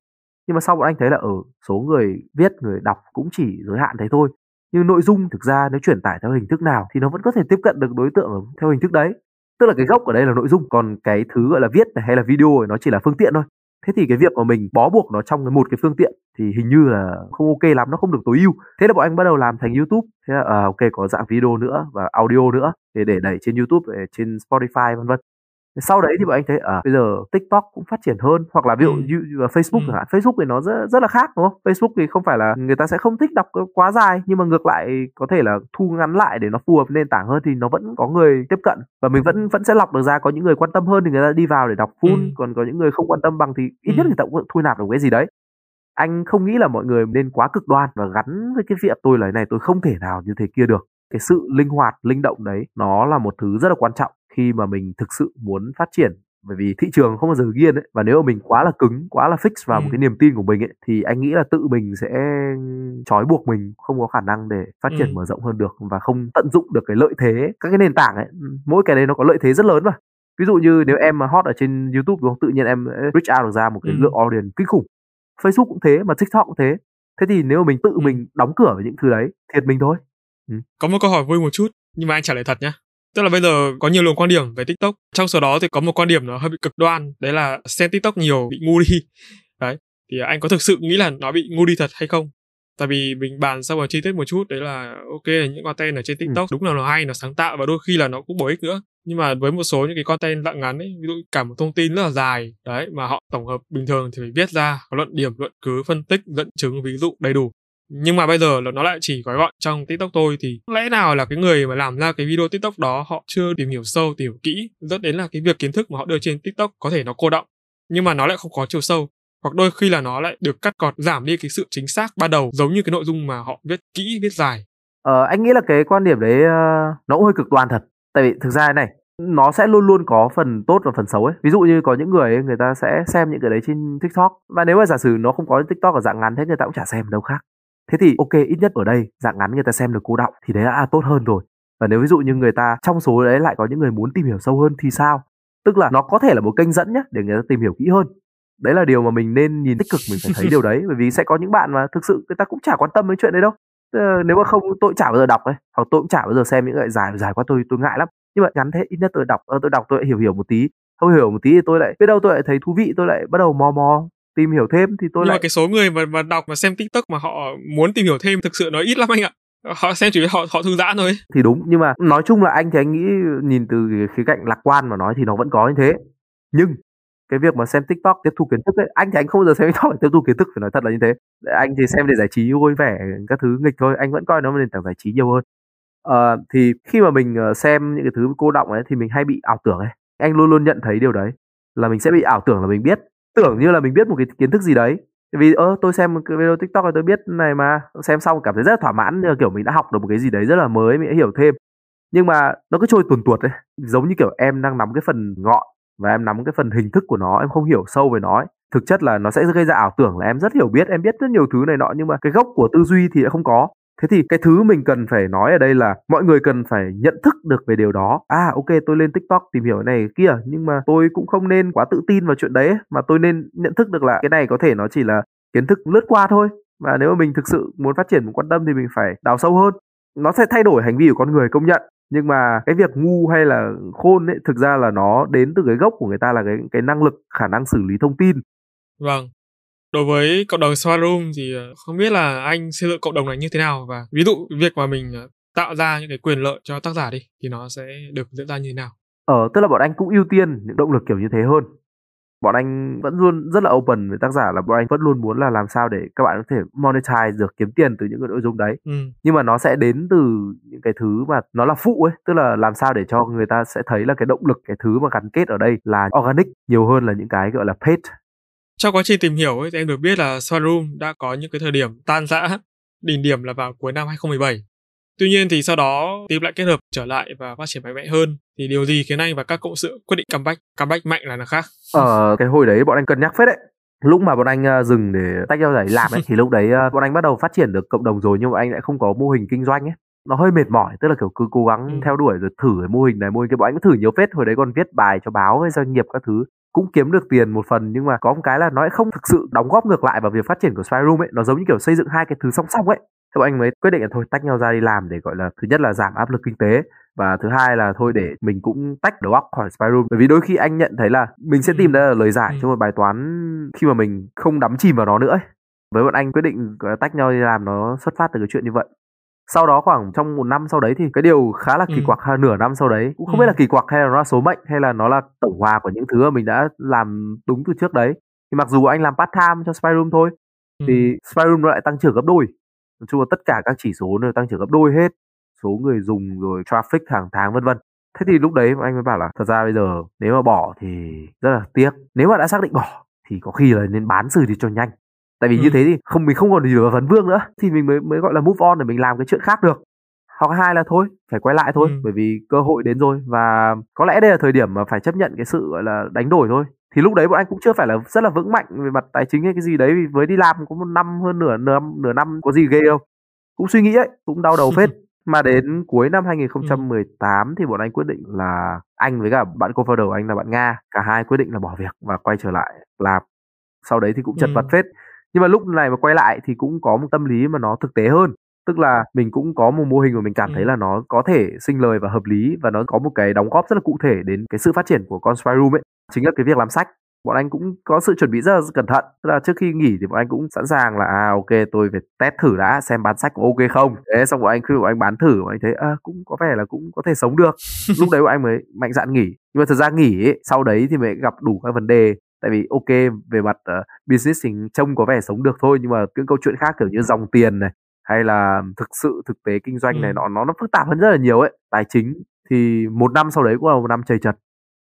Nhưng mà sau bọn anh thấy là ở số người viết người đọc cũng chỉ giới hạn thế thôi. Nhưng nội dung thực ra nếu chuyển tải theo hình thức nào thì nó vẫn có thể tiếp cận được đối tượng theo hình thức đấy. Tức là cái gốc ở đây là nội dung còn cái thứ gọi là viết này hay là video này nó chỉ là phương tiện thôi thế thì cái việc mà mình bó buộc nó trong một cái phương tiện thì hình như là không ok lắm nó không được tối ưu. Thế là bọn anh bắt đầu làm thành youtube. Thế là à, ok có dạng video nữa và audio nữa để để đẩy trên youtube ờ, trên spotify vân vân sau đấy thì bọn anh thấy ở à, bây giờ tiktok cũng phát triển hơn hoặc là ví dụ như ừ. facebook ừ. facebook thì nó rất rất là khác đúng không facebook thì không phải là người ta sẽ không thích đọc quá dài nhưng mà ngược lại có thể là thu ngắn lại để nó phù hợp nền tảng hơn thì nó vẫn có người tiếp cận và mình vẫn vẫn sẽ lọc được ra có những người quan tâm hơn thì người ta đi vào để đọc full ừ. còn có những người không quan tâm bằng thì ít nhất ừ. người ta cũng thu nạp được cái gì đấy anh không nghĩ là mọi người nên quá cực đoan và gắn với cái việc tôi là này tôi không thể nào như thế kia được cái sự linh hoạt linh động đấy nó là một thứ rất là quan trọng khi mà mình thực sự muốn phát triển bởi vì thị trường không bao giờ yên ấy và nếu mà mình quá là cứng quá là fix vào ừ. một cái niềm tin của mình ấy thì anh nghĩ là tự mình sẽ trói buộc mình không có khả năng để phát triển ừ. mở rộng hơn được và không tận dụng được cái lợi thế các cái nền tảng ấy mỗi cái đấy nó có lợi thế rất lớn mà ví dụ như nếu em mà hot ở trên youtube đúng không tự nhiên em reach out được ra một cái ừ. lượng audience kinh khủng facebook cũng thế mà tiktok cũng thế thế thì nếu mà mình tự ừ. mình đóng cửa với những thứ đấy thiệt mình thôi ừ. có một câu hỏi vui một chút nhưng mà anh trả lời thật nhé Tức là bây giờ có nhiều luồng quan điểm về TikTok. Trong số đó thì có một quan điểm nó hơi bị cực đoan, đấy là xem TikTok nhiều bị ngu đi. Đấy. Thì anh có thực sự nghĩ là nó bị ngu đi thật hay không? Tại vì mình bàn sau vào chi tiết một chút đấy là ok những content ở trên ừ. TikTok ừ. đúng là nó hay, nó sáng tạo và đôi khi là nó cũng bổ ích nữa. Nhưng mà với một số những cái content đoạn ngắn ấy, ví dụ cả một thông tin rất là dài, đấy mà họ tổng hợp bình thường thì phải viết ra có luận điểm, luận cứ, phân tích, dẫn chứng, ví dụ đầy đủ nhưng mà bây giờ nó lại chỉ gói gọn trong tiktok thôi thì lẽ nào là cái người mà làm ra cái video tiktok đó họ chưa tìm hiểu sâu tìm hiểu kỹ dẫn đến là cái việc kiến thức mà họ đưa trên tiktok có thể nó cô động nhưng mà nó lại không có chiều sâu? Hoặc đôi khi là nó lại được cắt cọt giảm đi cái sự chính xác ban đầu giống như cái nội dung mà họ viết kỹ viết dài? Ờ, anh nghĩ là cái quan điểm đấy uh, nó cũng hơi cực đoan thật. Tại vì thực ra này nó sẽ luôn luôn có phần tốt và phần xấu ấy. Ví dụ như có những người ấy, người ta sẽ xem những cái đấy trên tiktok. Và nếu mà giả sử nó không có tiktok ở dạng ngắn thế người ta cũng chả xem đâu khác thế thì, ok, ít nhất ở đây, dạng ngắn người ta xem được cô động thì đấy đã à, tốt hơn rồi. Và nếu ví dụ như người ta trong số đấy lại có những người muốn tìm hiểu sâu hơn thì sao? Tức là nó có thể là một kênh dẫn nhé để người ta tìm hiểu kỹ hơn. Đấy là điều mà mình nên nhìn tích cực, mình phải thấy điều đấy, bởi vì sẽ có những bạn mà thực sự người ta cũng chả quan tâm đến chuyện đấy đâu. Nếu mà không, tôi chả bao giờ đọc ấy, hoặc tôi cũng chả bao giờ xem những cái dài dài quá tôi tôi ngại lắm. Nhưng mà ngắn thế, ít nhất tôi đọc ờ, tôi đọc tôi lại hiểu hiểu một tí. Không hiểu một tí thì tôi lại, biết đâu tôi lại thấy thú vị, tôi lại bắt đầu mò mò tìm hiểu thêm thì tôi nhưng lại mà cái số người mà mà đọc mà xem tiktok mà họ muốn tìm hiểu thêm thực sự nó ít lắm anh ạ. Họ xem chỉ họ họ thư giãn thôi. Thì đúng nhưng mà nói chung là anh thì anh nghĩ nhìn từ khía cạnh lạc quan mà nói thì nó vẫn có như thế. Nhưng cái việc mà xem tiktok tiếp thu kiến thức ấy anh thì anh không bao giờ xem tiktok để tiếp thu kiến thức phải nói thật là như thế. Anh thì xem để giải trí vui vẻ các thứ nghịch thôi anh vẫn coi nó là nền tảng giải trí nhiều hơn. Ờ, thì khi mà mình ờ, xem những cái thứ cô động ấy thì mình hay bị ảo tưởng ấy. Anh luôn luôn nhận thấy điều đấy là mình sẽ bị ảo tưởng là mình biết tưởng như là mình biết một cái kiến thức gì đấy. Vì, ơ, tôi xem một cái video tiktok rồi tôi biết này mà, xem xong cảm thấy rất là thỏa mãn, như là kiểu mình đã học được một cái gì đấy rất là mới, mình đã hiểu thêm. Nhưng mà nó cứ trôi tuần tuột ấy, giống như kiểu em đang nắm cái phần ngọn và em nắm cái phần hình thức của nó, em không hiểu sâu về nó ấy. thực chất là nó sẽ gây ra ảo tưởng là em rất hiểu biết, em biết rất nhiều thứ này nọ, nhưng mà cái gốc của tư duy thì lại không có thế thì cái thứ mình cần phải nói ở đây là mọi người cần phải nhận thức được về điều đó. À ok, tôi lên tiktok tìm hiểu cái này kia, nhưng mà tôi cũng không nên quá tự tin vào chuyện đấy mà tôi nên nhận thức được là cái này có thể nó chỉ là kiến thức lướt qua thôi. Và nếu mà mình thực sự muốn phát triển muốn quan tâm thì mình phải đào sâu hơn. Nó sẽ thay đổi hành vi của con người, công nhận. Nhưng mà cái việc ngu hay là khôn ấy, thực ra là nó đến từ cái gốc của người ta, là cái cái năng lực, khả năng xử lý thông tin. Vâng đối với cộng đồng Smart Room thì ờ, không biết là anh xây dựng cộng đồng này như thế nào và ví dụ việc mà mình ờ, tạo ra những cái quyền lợi cho tác giả đi thì nó sẽ được diễn ra như thế nào? Ờ tức là bọn anh cũng ưu tiên những động lực kiểu như thế hơn. Bọn anh vẫn luôn rất là open với tác giả là bọn anh vẫn luôn muốn là làm sao để các bạn có thể monetize được kiếm tiền từ những cái nội dung đấy. Ừ. nhưng mà nó sẽ đến từ những cái thứ mà nó là phụ ấy tức là làm sao để cho người ta sẽ thấy là cái động lực cái thứ mà gắn kết ở đây là organic nhiều hơn là những cái gọi là paid trong quá trình tìm hiểu ấy, thì em được biết là Room đã có những cái thời điểm tan rã đỉnh điểm là vào cuối năm 2017 Tuy nhiên thì sau đó team lại kết hợp trở lại và phát triển mạnh mẽ hơn. Thì điều gì khiến anh và các cộng sự quyết định comeback? Comeback mạnh là nó khác. Ờ, cái hồi đấy bọn anh cân nhắc phết đấy. Lúc mà bọn anh uh, dừng để tách nhau giải làm ấy thì lúc đấy uh, bọn anh bắt đầu phát triển được cộng đồng rồi nhưng mà anh lại không có mô hình kinh doanh ấy. Nó hơi mệt mỏi, tức là kiểu cứ cố gắng ừ. theo đuổi rồi thử cái mô hình này, mô hình kia bọn anh cũng thử nhiều phết. Hồi đấy còn viết bài cho báo với doanh nghiệp các thứ cũng kiếm được tiền một phần nhưng mà có một cái là nó không thực sự đóng góp ngược lại vào việc phát triển của Spy Room ấy. Nó giống như kiểu xây dựng hai cái thứ song song ấy. Các anh mới quyết định là thôi tách nhau ra đi làm để gọi là thứ nhất là giảm áp lực kinh tế và thứ hai là thôi để mình cũng tách đầu óc khỏi spy room. Bởi vì đôi khi anh nhận thấy là mình sẽ tìm ra lời giải ừ. cho một bài toán khi mà mình không đắm chìm vào nó nữa ấy. với bọn anh quyết định tách nhau đi làm nó xuất phát từ cái chuyện như vậy sau đó khoảng trong một năm sau đấy thì cái điều khá là kỳ ừ. quặc hay nửa năm sau đấy cũng không ừ. biết là kỳ quặc hay là nó là số mệnh hay là nó là tổng hòa của những thứ mà mình đã làm đúng từ trước đấy thì mặc dù anh làm part time cho spy room thôi ừ. thì spy room nó lại tăng trưởng gấp đôi nói chung là tất cả các chỉ số đều tăng trưởng gấp đôi hết số người dùng rồi traffic hàng tháng vân vân thế thì lúc đấy anh mới bảo là thật ra bây giờ nếu mà bỏ thì rất là tiếc nếu mà đã xác định bỏ thì có khi là nên bán xử thì cho nhanh tại vì ừ. như thế thì không mình không còn gì ở vấn vương nữa. Thì mình mới mới gọi là move on để mình làm cái chuyện khác được. Hoặc hai là thôi phải quay lại thôi ừ. bởi vì cơ hội đến rồi. Và có lẽ đây là thời điểm mà phải chấp nhận cái sự gọi là đánh đổi thôi. Thì lúc đấy bọn anh cũng chưa phải là rất là vững mạnh về mặt tài chính hay cái gì đấy. Vì với đi làm có một năm hơn nửa nửa nửa năm có gì ghê đâu. Cũng suy nghĩ ấy cũng đau đầu phết. Mà đến cuối năm 2018 ừ. thì bọn anh quyết định là anh với cả bạn co-founder anh là bạn Nga cả hai quyết định là bỏ việc và quay trở lại làm. Sau đấy thì cũng chật ừ. vật phết nhưng mà lúc này mà quay lại thì cũng có một tâm lý mà nó thực tế hơn. Tức là mình cũng có một mô hình mà mình cảm ừ. thấy là nó có thể sinh lời và hợp lý và nó có một cái đóng góp rất là cụ thể đến cái sự phát triển của con Spy Room ấy chính là cái việc làm sách. Bọn anh cũng có sự chuẩn bị rất là cẩn thận tức là trước khi nghỉ thì bọn anh cũng sẵn sàng là à ok tôi phải test thử đã xem bán sách có ok không. Thế xong bọn anh khi bọn anh bán thử bọn anh thấy à, cũng có vẻ là cũng có thể sống được. Lúc đấy bọn anh mới mạnh dạn nghỉ. Nhưng mà thật ra nghỉ ấy, sau đấy thì mới gặp đủ các vấn đề tại vì ok về mặt uh, business thì trông có vẻ sống được thôi nhưng mà những câu chuyện khác kiểu như dòng tiền này hay là thực sự thực tế kinh doanh này ừ. nó nó nó phức tạp hơn rất là nhiều ấy tài chính thì một năm sau đấy cũng là một năm chầy chật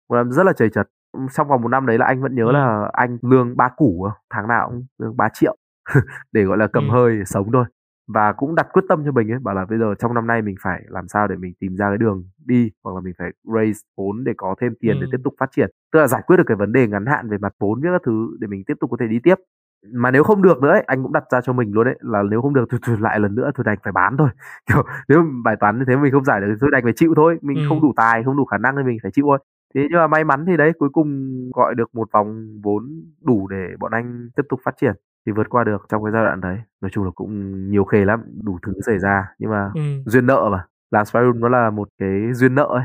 một năm rất là chầy chật trong vòng một năm đấy là anh vẫn nhớ ừ. là anh lương ba củ tháng nào cũng lương ba triệu để gọi là cầm ừ. hơi sống thôi và cũng đặt quyết tâm cho mình ấy bảo là bây giờ trong năm nay mình phải làm sao để mình tìm ra cái đường đi hoặc là mình phải raise vốn để có thêm tiền ừ. để tiếp tục phát triển. Tức là giải quyết được cái vấn đề ngắn hạn về mặt vốn với các thứ để mình tiếp tục có thể đi tiếp. Mà nếu không được nữa ấy, anh cũng đặt ra cho mình luôn đấy là nếu không được thì, thì lại lần nữa thôi đành phải bán thôi. Kiểu nếu bài toán như thế mình không giải được thì thôi đành phải chịu thôi mình ừ. không đủ tài không đủ khả năng thì mình phải chịu thôi. Thế nhưng mà may mắn thì đấy cuối cùng gọi được một vòng vốn đủ để bọn anh tiếp tục phát triển thì vượt qua được trong cái giai đoạn đấy nói chung là cũng nhiều khề lắm đủ thứ xảy ra nhưng mà ừ. duyên nợ mà làm spy room nó là một cái duyên nợ ấy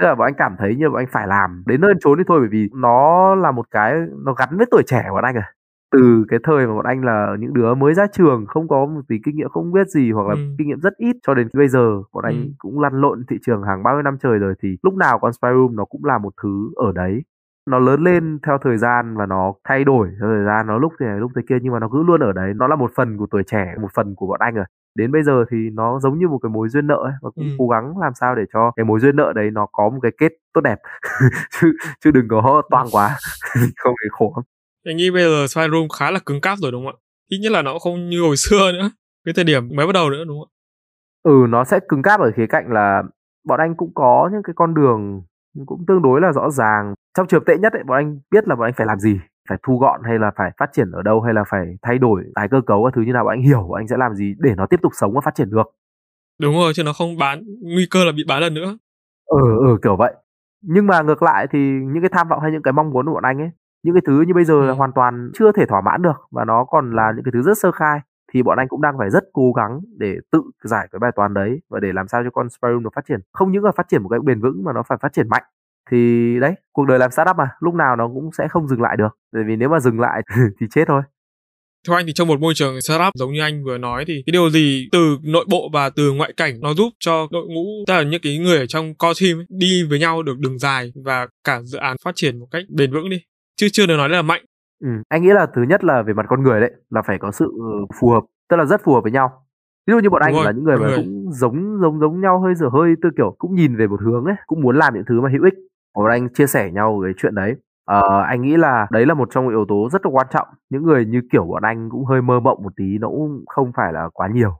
tức là bọn anh cảm thấy như bọn anh phải làm đến nơi trốn đi thôi bởi vì nó là một cái nó gắn với tuổi trẻ của bọn anh à từ cái thời mà bọn anh là những đứa mới ra trường không có một tí kinh nghiệm không biết gì hoặc là ừ. kinh nghiệm rất ít cho đến bây giờ bọn anh ừ. cũng lăn lộn thị trường hàng bao nhiêu năm trời rồi thì lúc nào con spy room nó cũng là một thứ ở đấy nó lớn lên theo thời gian và nó thay đổi theo thời gian nó lúc thế này lúc thế kia nhưng mà nó cứ luôn ở đấy. Nó là một phần của tuổi trẻ một phần của bọn anh rồi. Đến bây giờ thì nó giống như một cái mối duyên nợ ấy và cũng ừ. cố gắng làm sao để cho cái mối duyên nợ đấy nó có một cái kết tốt đẹp. Chứ chứ đừng có toang quá không thì khổ lắm. Anh nghĩ bây giờ Spy Room khá là cứng cáp rồi đúng không ạ? Ít nhất là nó không như hồi xưa nữa. Cái thời điểm mới bắt đầu nữa đúng không ạ? Ừ nó sẽ cứng cáp ở khía cạnh là bọn anh cũng có những cái con đường cũng tương đối là rõ ràng trong trường tệ nhất ấy, bọn anh biết là bọn anh phải làm gì? Phải thu gọn hay là phải phát triển ở đâu? Hay là phải thay đổi tái cơ cấu các thứ như nào? Bọn anh hiểu bọn anh sẽ làm gì để nó tiếp tục sống và phát triển được. Đúng rồi chứ nó không bán nguy cơ là bị bán lần nữa. Ừ ừ kiểu vậy. Nhưng mà ngược lại thì những cái tham vọng hay những cái mong muốn của bọn anh ấy những cái thứ như bây giờ là ừ. hoàn toàn chưa thể thỏa mãn được và nó còn là những cái thứ rất sơ khai thì bọn anh cũng đang phải rất cố gắng để tự giải cái bài toán đấy và để làm sao cho con Spyroom nó phát triển. Không những là phát triển một cách bền vững mà nó phải phát triển mạnh thì đấy cuộc đời làm startup mà lúc nào nó cũng sẽ không dừng lại được bởi vì nếu mà dừng lại thì chết thôi theo anh thì trong một môi trường startup giống như anh vừa nói thì cái điều gì từ nội bộ và từ ngoại cảnh nó giúp cho đội ngũ tức là những cái người ở trong core team ấy, đi với nhau được đường dài và cả dự án phát triển một cách bền vững đi chứ chưa được nói là mạnh Ừm, anh nghĩ là thứ nhất là về mặt con người đấy, là phải có sự phù hợp, tức là rất phù hợp với nhau. Ví dụ như bọn Đúng anh rồi, là những người mà người. cũng giống giống giống nhau, hơi dở hơi tư kiểu, cũng nhìn về một hướng ấy, cũng muốn làm những thứ mà hữu ích. Bọn anh chia sẻ nhau cái chuyện đấy. Ờ, anh nghĩ là đấy là một trong những yếu tố rất là quan trọng. Những người như kiểu bọn anh cũng hơi mơ mộng một tí, nó cũng không phải là quá nhiều.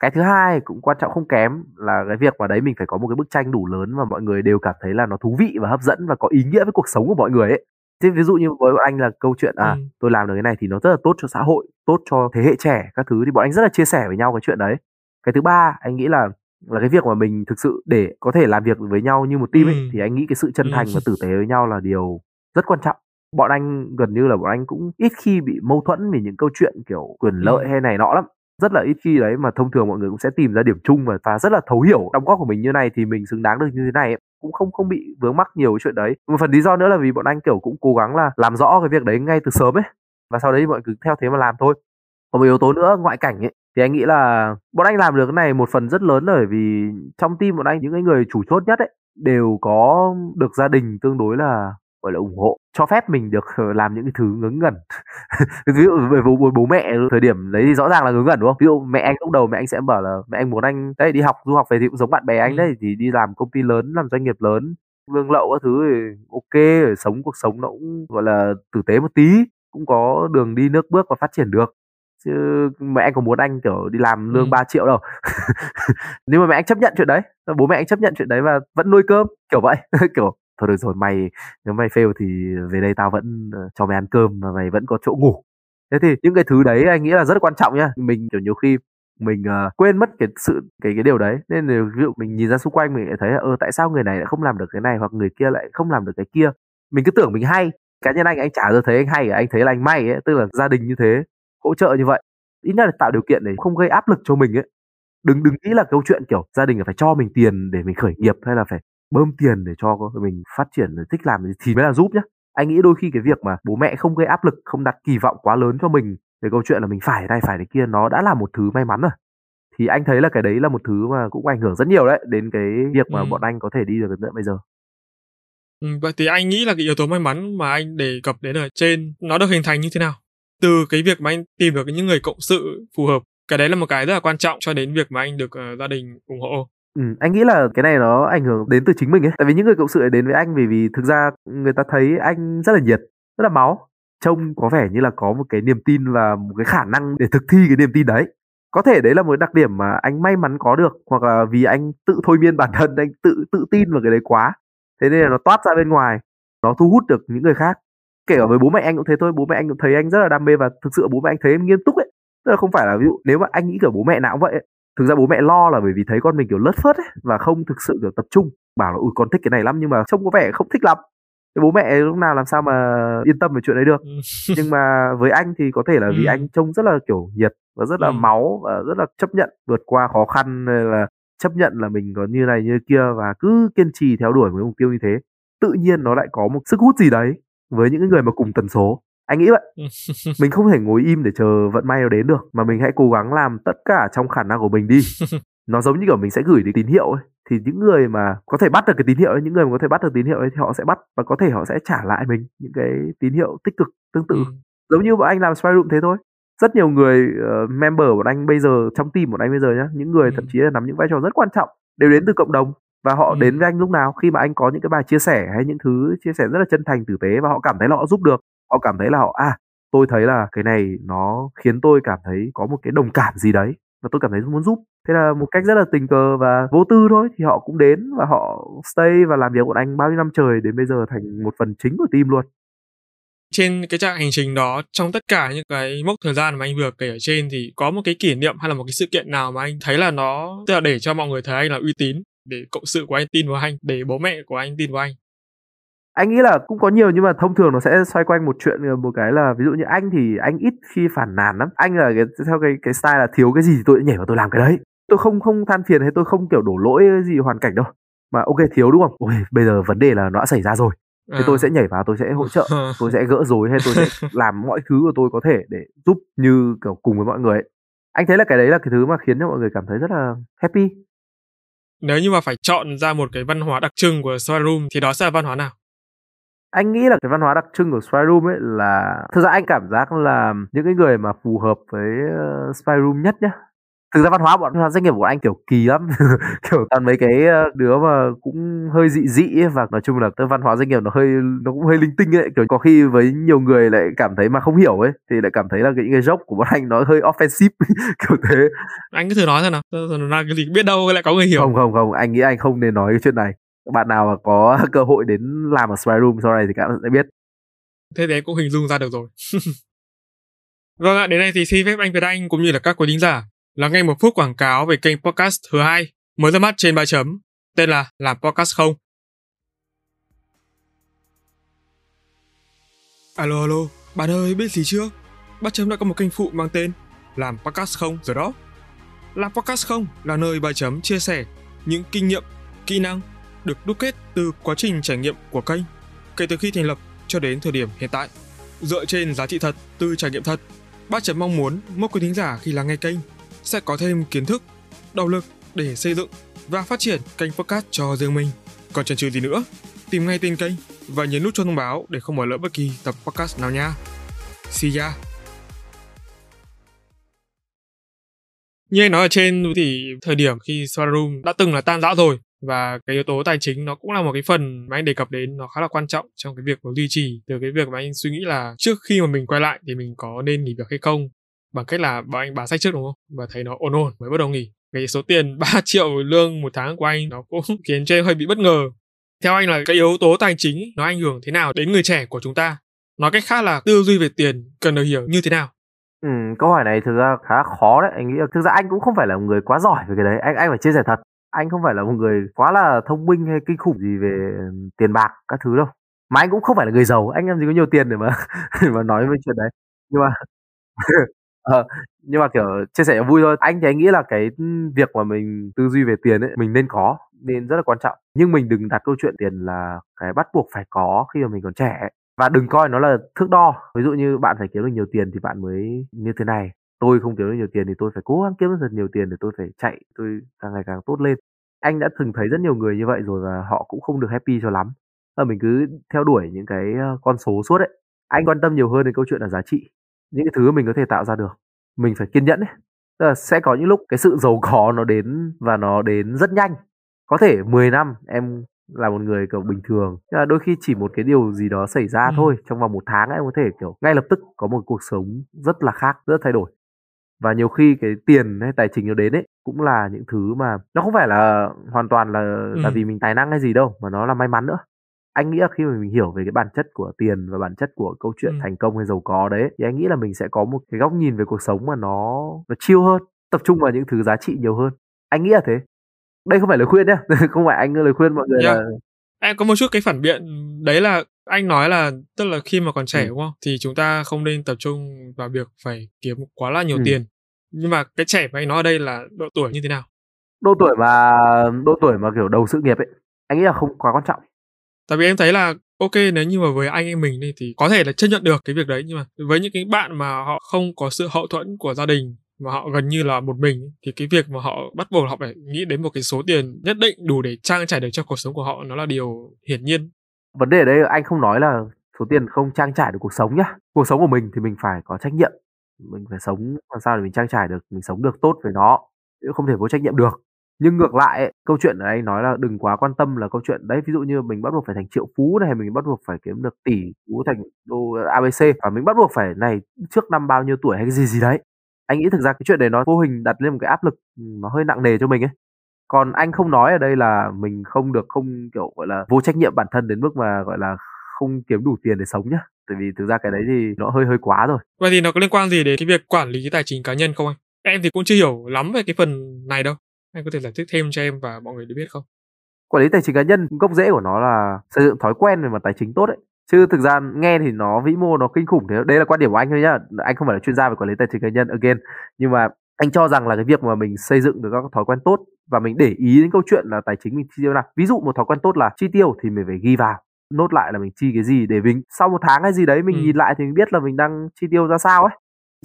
Cái thứ hai cũng quan trọng không kém là cái việc mà đấy mình phải có một cái bức tranh đủ lớn mà mọi người đều cảm thấy là nó thú vị và hấp dẫn và có ý nghĩa với cuộc sống của mọi người ấy. Thế ví dụ như với bọn anh là câu chuyện à Ừm. tôi làm được cái này thì nó rất là tốt cho xã hội, tốt cho thế hệ trẻ các thứ thì bọn anh rất là chia sẻ với nhau cái chuyện đấy. Cái thứ ba anh nghĩ là là cái việc mà mình thực sự để có thể làm việc với nhau như một team ấy Ừm. thì anh nghĩ cái sự chân Ừm. thành và tử tế với nhau là điều rất quan trọng. Bọn anh gần như là bọn anh cũng ít khi bị mâu thuẫn vì những câu chuyện kiểu quyền lợi Ừm. hay này nọ lắm. Rất là ít khi đấy mà thông thường mọi người cũng sẽ tìm ra điểm chung và và rất là thấu hiểu đóng góp của mình như này thì mình xứng đáng được như thế này ấy. Cũng không không bị vướng mắc nhiều cái chuyện đấy. Một phần lý do nữa là vì bọn anh kiểu cũng cố gắng là làm rõ cái việc đấy ngay từ sớm ấy. Và sau đấy mọi người cứ theo thế mà làm thôi. Còn một yếu tố nữa ngoại cảnh ấy thì anh nghĩ là bọn anh làm được cái này một phần rất lớn là bởi vì trong team bọn anh những cái người chủ chốt nhất ấy đều có được gia đình tương đối là gọi là ủng hộ cho phép mình được ờ, làm những cái thứ ngớ ngẩn. Ví dụ về bố, bố, mẹ thời điểm đấy thì rõ ràng là ngớ ngẩn đúng không? Ví dụ mẹ anh lúc đầu mẹ anh sẽ bảo là mẹ anh muốn anh đấy đi học du học về thì cũng giống bạn bè anh Ừm. đấy thì đi làm công ty lớn làm doanh nghiệp lớn lương lậu các thứ thì ok sống cuộc sống nó cũng gọi là tử tế một tí cũng có đường đi nước bước và phát triển được chứ mẹ anh có muốn anh kiểu đi làm lương Ừm. 3 triệu đâu. Nhưng mà mẹ anh chấp nhận chuyện đấy. Bố mẹ anh chấp nhận chuyện đấy và vẫn nuôi cơm kiểu vậy. Kiểu thôi được rồi mày nếu mày fail thì về đây tao vẫn ờ, cho mày ăn cơm và mày vẫn có chỗ ngủ. Thế thì những cái thứ đấy anh nghĩ là rất là quan trọng nhá. Mình kiểu nhiều khi mình ờ, quên mất cái sự cái cái điều đấy. Nên là ví dụ mình nhìn ra xung quanh mình lại thấy là, ơ tại sao người này lại không làm được cái này hoặc người kia lại không làm được cái kia? Mình cứ tưởng mình hay. Cá nhân anh anh chả giờ thấy anh hay anh thấy là anh may ấy tức là gia đình như thế hỗ trợ như vậy ít nhất là tạo điều kiện để không gây áp lực cho mình ấy đừng đừng nghĩ là câu chuyện kiểu gia đình phải cho mình tiền để mình khởi nghiệp hay là phải bơm tiền để cho mình phát triển rồi thích làm gì thì mới là giúp nhá anh nghĩ đôi khi cái việc mà bố mẹ không gây áp lực không đặt kỳ vọng quá lớn cho mình về câu chuyện là mình phải này phải này kia nó đã là một thứ may mắn rồi thì anh thấy là cái đấy là một thứ mà cũng ảnh hưởng rất nhiều đấy đến cái việc mà Ừm. bọn anh có thể đi được đến bây giờ Ừm, vậy thì anh nghĩ là cái yếu tố may mắn mà anh đề cập đến ở trên nó được hình thành như thế nào? Từ cái việc mà anh tìm được những người cộng sự phù hợp, cái đấy là một cái rất là quan trọng cho đến việc mà anh được ờ, gia đình ủng hộ. Ừ, anh nghĩ là cái này nó ảnh hưởng đến từ chính mình ấy. Tại vì những người cộng sự ấy đến với anh vì vì thực ra người ta thấy anh rất là nhiệt, rất là máu. Trông có vẻ như là có một cái niềm tin và một cái khả năng để thực thi cái niềm tin đấy. Có thể đấy là một đặc điểm mà anh may mắn có được hoặc là vì anh tự thôi miên bản thân anh tự tự tin vào cái đấy quá. Thế nên là nó toát ra bên ngoài, nó thu hút được những người khác. Kể cả với bố mẹ anh cũng thế thôi, bố mẹ anh cũng thấy anh rất là đam mê và thực sự bố mẹ anh thấy em nghiêm túc ấy. Tức là không phải là ví dụ nếu mà anh nghĩ kiểu bố mẹ nào cũng vậy ấy, thực ra bố mẹ lo là bởi vì thấy con mình kiểu lất phất ấy và không thực sự kiểu tập trung bảo là ui con thích cái này lắm nhưng mà trông có vẻ không thích lắm thì bố mẹ lúc nào làm sao mà yên tâm về chuyện đấy được Ừm. nhưng mà với anh thì có thể là vì Ừm. anh trông rất là kiểu nhiệt và rất là Ừm. máu và rất là chấp nhận vượt qua khó khăn là chấp nhận là mình có như này như kia và cứ kiên trì theo đuổi với mục tiêu như thế tự nhiên nó lại có một sức hút gì đấy với những người mà cùng tần số. Anh nghĩ vậy. Mình không thể ngồi im để chờ vận may nó đến được mà mình hãy cố gắng làm tất cả trong khả năng của mình đi. Nó giống như kiểu mình sẽ gửi đến tín hiệu ấy. Thì những người mà có thể bắt được cái tín hiệu ấy những người mà có thể bắt được tín hiệu ấy thì họ sẽ bắt và có thể họ sẽ trả lại mình những cái tín hiệu tích cực tương tự. Ừm. giống như bọn anh làm spy room thế thôi. Rất nhiều người ờ, member của bọn anh bây giờ trong team của bọn anh bây giờ nhá những người thậm Ừm. chí là nắm những vai trò rất quan trọng đều đến từ cộng đồng và họ Ừm. đến với anh lúc nào? Khi mà anh có những cái bài chia sẻ hay những thứ chia sẻ rất là chân thành tử tế và họ cảm thấy là họ giúp được họ cảm thấy là họ à tôi thấy là cái này nó khiến tôi cảm thấy có một cái đồng cảm gì đấy và tôi cảm thấy muốn giúp. Thế là một cách rất là tình cờ và vô tư thôi thì họ cũng đến và họ stay và làm việc của anh bao nhiêu năm trời đến bây giờ thành một phần chính của team luôn. Trên cái chặng hành trình đó, trong tất cả những cái mốc thời gian mà anh vừa kể ở trên thì có một cái kỷ niệm hay là một cái sự kiện nào mà anh thấy là nó tức là để cho mọi người thấy anh là uy tín, để cộng sự của anh tin vào anh, để bố mẹ của anh tin vào anh. anh nghĩ là cũng có nhiều nhưng mà thông thường nó sẽ xoay quanh một chuyện ờ, một cái là ví dụ như anh thì anh ít khi phản nàn lắm anh là cái theo cái cái style là thiếu cái gì thì tôi nhảy vào tôi làm cái đấy tôi không không than phiền hay tôi không kiểu đổ lỗi gì hoàn cảnh đâu mà ok thiếu đúng không ôi bây giờ vấn đề là nó đã xảy ra rồi thì À. tôi sẽ nhảy vào tôi sẽ hỗ trợ tôi sẽ gỡ rối hay tôi sẽ làm mọi thứ của tôi có thể để giúp như kiểu cùng với mọi người ấy. anh thấy là cái đấy là cái thứ mà khiến cho mọi người cảm thấy rất là happy nếu như mà phải chọn ra một cái văn hóa đặc trưng của Swire Room thì đó sẽ là văn hóa nào? Anh nghĩ là cái văn hóa đặc trưng của Spy Room ấy là thực ra anh cảm giác là những cái người mà phù hợp với ờ, Spy Room nhất nhá thực ra văn hóa bọn doanh nghiệp của anh kiểu kỳ lắm. Kiểu toàn mấy cái ờ, đứa mà cũng hơi dị dị ấy, và nói chung là cái văn hóa doanh nghiệp nó hơi nó cũng hơi linh tinh ấy. Kiểu có khi với nhiều người lại cảm thấy mà không hiểu ấy thì lại cảm thấy là cái những cái joke của bọn anh nó hơi offensive. Kiểu thế. Anh cứ thử nói xem nào. Là cái gì biết đâu lại có người hiểu. Không không không. Anh nghĩ anh không nên nói cái chuyện này. Bạn nào mà có cơ hội đến làm ở spy room sau này thì các bạn sẽ biết. Thế thì em cũng hình dung ra được rồi. Vâng ạ đến đây thì xin phép anh Việt Anh cũng như là các quý thính giả là nghe một phút quảng cáo về kênh podcast thứ hai, mới ra mắt trên ba chấm, tên là làm podcast không. Alo alo, bạn ơi, biết gì chưa? Ba chấm đã có một kênh phụ mang tên làm podcast không rồi đó. Làm podcast không là nơi ba chấm chia sẻ những kinh nghiệm, kỹ năng được đúc kết từ quá trình trải nghiệm của kênh, kể từ khi thành lập cho đến thời điểm hiện tại. Dựa trên giá trị thật từ trải nghiệm thật, ba chấm mong muốn mỗi quý thính giả khi lắng nghe kênh sẽ có thêm kiến thức, động lực để xây dựng và phát triển kênh podcast cho riêng mình. Còn chần chừ gì nữa, tìm ngay tên kênh và nhấn nút cho thông báo để không bỏ lỡ bất kỳ tập podcast nào nha. See ya! Như anh nói ở trên thì thời điểm khi Swara đã từng là tan rã rồi và cái yếu tố tài chính nó cũng là một cái phần mà anh đề cập đến nó khá là quan trọng trong cái việc mà duy trì từ cái việc mà anh suy nghĩ là trước khi mà mình quay lại thì mình có nên nghỉ việc hay không bằng cách là bọn anh bán sách trước đúng không? Và thấy nó ổn ổn mới bắt đầu nghỉ. Cái số tiền 3 triệu lương một tháng của anh nó cũng khiến cho em hơi bị bất ngờ. Theo anh là cái yếu tố tài chính nó ảnh hưởng thế nào đến người trẻ của chúng ta? Nói cách khác là tư duy về tiền cần được hiểu như thế nào? Ừ, câu hỏi này thực ra khá khó đấy. Anh nghĩ là thực ra anh cũng không phải là một người quá giỏi về cái đấy. Anh anh phải chia sẻ thật. Anh không phải là một người quá là thông minh hay kinh khủng gì về ừ, tiền bạc các thứ đâu. Mà anh cũng không phải là người giàu. Anh làm gì có nhiều tiền để mà để mà nói về chuyện đấy. Nhưng mà Ờ, nhưng mà, kiểu, chia sẻ vui thôi. Anh thì anh nghĩ là cái, ừ, việc mà mình tư duy về tiền ấy, mình nên có, nên rất là quan trọng. Nhưng mình đừng đặt câu chuyện tiền là cái bắt buộc phải có khi mà mình còn trẻ Và đừng coi nó là thước đo. Ví dụ như bạn phải kiếm được nhiều tiền thì bạn mới như thế này, tôi không kiếm được nhiều tiền thì tôi phải cố gắng kiếm được thật nhiều tiền để tôi phải chạy, tôi càng ngày càng tốt lên. Anh đã từng thấy rất nhiều người như vậy rồi và họ cũng không được happy cho lắm. là mình cứ theo đuổi những cái, ờ, con số suốt ấy. Anh quan tâm nhiều hơn đến câu chuyện là giá trị những cái thứ mình có thể tạo ra được. Mình phải kiên nhẫn ấy. Tức là sẽ có những lúc cái sự giàu có nó đến và nó đến rất nhanh. Có thể 10 năm em là một người kiểu bình thường nhưng mà đôi khi chỉ một cái điều gì đó xảy ra ừ. thôi trong vòng một tháng em có thể kiểu ngay lập tức có một cuộc sống rất là khác rất thay đổi. Và nhiều khi cái tiền hay tài chính nó đến ấy cũng là những thứ mà nó không phải là hoàn toàn là ừ. là vì mình tài năng hay gì đâu mà nó là may mắn nữa anh nghĩ là khi mà mình hiểu về cái bản chất của tiền và bản chất của câu chuyện ừ. thành công hay giàu có đấy thì anh nghĩ là mình sẽ có một cái góc nhìn về cuộc sống mà nó nó chill hơn tập trung vào những thứ giá trị nhiều hơn anh nghĩ là thế đây không phải lời khuyên nhá không phải anh lời khuyên mọi người yeah. là em có một chút cái phản biện đấy là anh nói là tức là khi mà còn trẻ ừ. đúng không thì chúng ta không nên tập trung vào việc phải kiếm quá là nhiều ừ. tiền nhưng mà cái trẻ mà anh nói ở đây là độ tuổi như thế nào độ tuổi mà độ tuổi mà kiểu đầu sự nghiệp ấy anh nghĩ là không quá quan trọng tại vì em thấy là, ok, nếu như mà với anh em mình đi thì có thể là chấp nhận được cái việc đấy, nhưng mà với những cái bạn mà họ không có sự hậu thuẫn của gia đình mà họ gần như là một mình thì cái việc mà họ bắt buộc họ phải nghĩ đến một cái số tiền nhất định đủ để trang trải được cho cuộc sống của họ, nó là điều hiển nhiên. Vấn đề ở đây anh không nói là số tiền không trang trải được cuộc sống nhá. Cuộc sống của mình thì mình phải có trách nhiệm. Mình phải sống, làm sao để mình trang trải được, mình sống được tốt với nó. Chứ không thể vô trách nhiệm được nhưng ngược lại ấy, câu chuyện ở đây nói là đừng quá quan tâm là câu chuyện đấy ví dụ như mình bắt buộc phải thành triệu phú này mình bắt buộc phải kiếm được tỷ phú thành đô abc và mình bắt buộc phải này trước năm bao nhiêu tuổi hay cái gì gì đấy. Anh nghĩ thực ra cái chuyện đấy nó vô hình đặt lên một cái áp lực ừ, nó hơi nặng nề cho mình ấy. Còn anh không nói ở đây là mình không được không kiểu gọi là vô trách nhiệm bản thân đến mức mà gọi là không kiếm đủ tiền để sống nhá. Tại vì thực ra cái đấy thì nó hơi hơi quá rồi. Vậy thì nó có liên quan gì đến cái việc quản lý tài chính cá nhân không anh? Em thì cũng chưa hiểu lắm về cái phần này đâu anh có thể giải thích thêm cho em và mọi người được biết không? Quản lý tài chính cá nhân gốc rễ của nó là xây dựng thói quen về mặt tài chính tốt đấy. Chứ thực ra nghe thì nó vĩ mô nó kinh khủng thế. Đây là quan điểm của anh thôi nhá. Anh không phải là chuyên gia về quản lý tài chính cá nhân again. Nhưng mà anh cho rằng là cái việc mà mình xây dựng được các thói quen tốt và mình để ý đến câu chuyện là tài chính mình chi tiêu nào. Ví dụ một thói quen tốt là chi tiêu thì mình phải ghi vào nốt lại là mình chi cái gì để mình sau một tháng hay gì đấy mình ừ. nhìn lại thì mình biết là mình đang chi tiêu ra sao ấy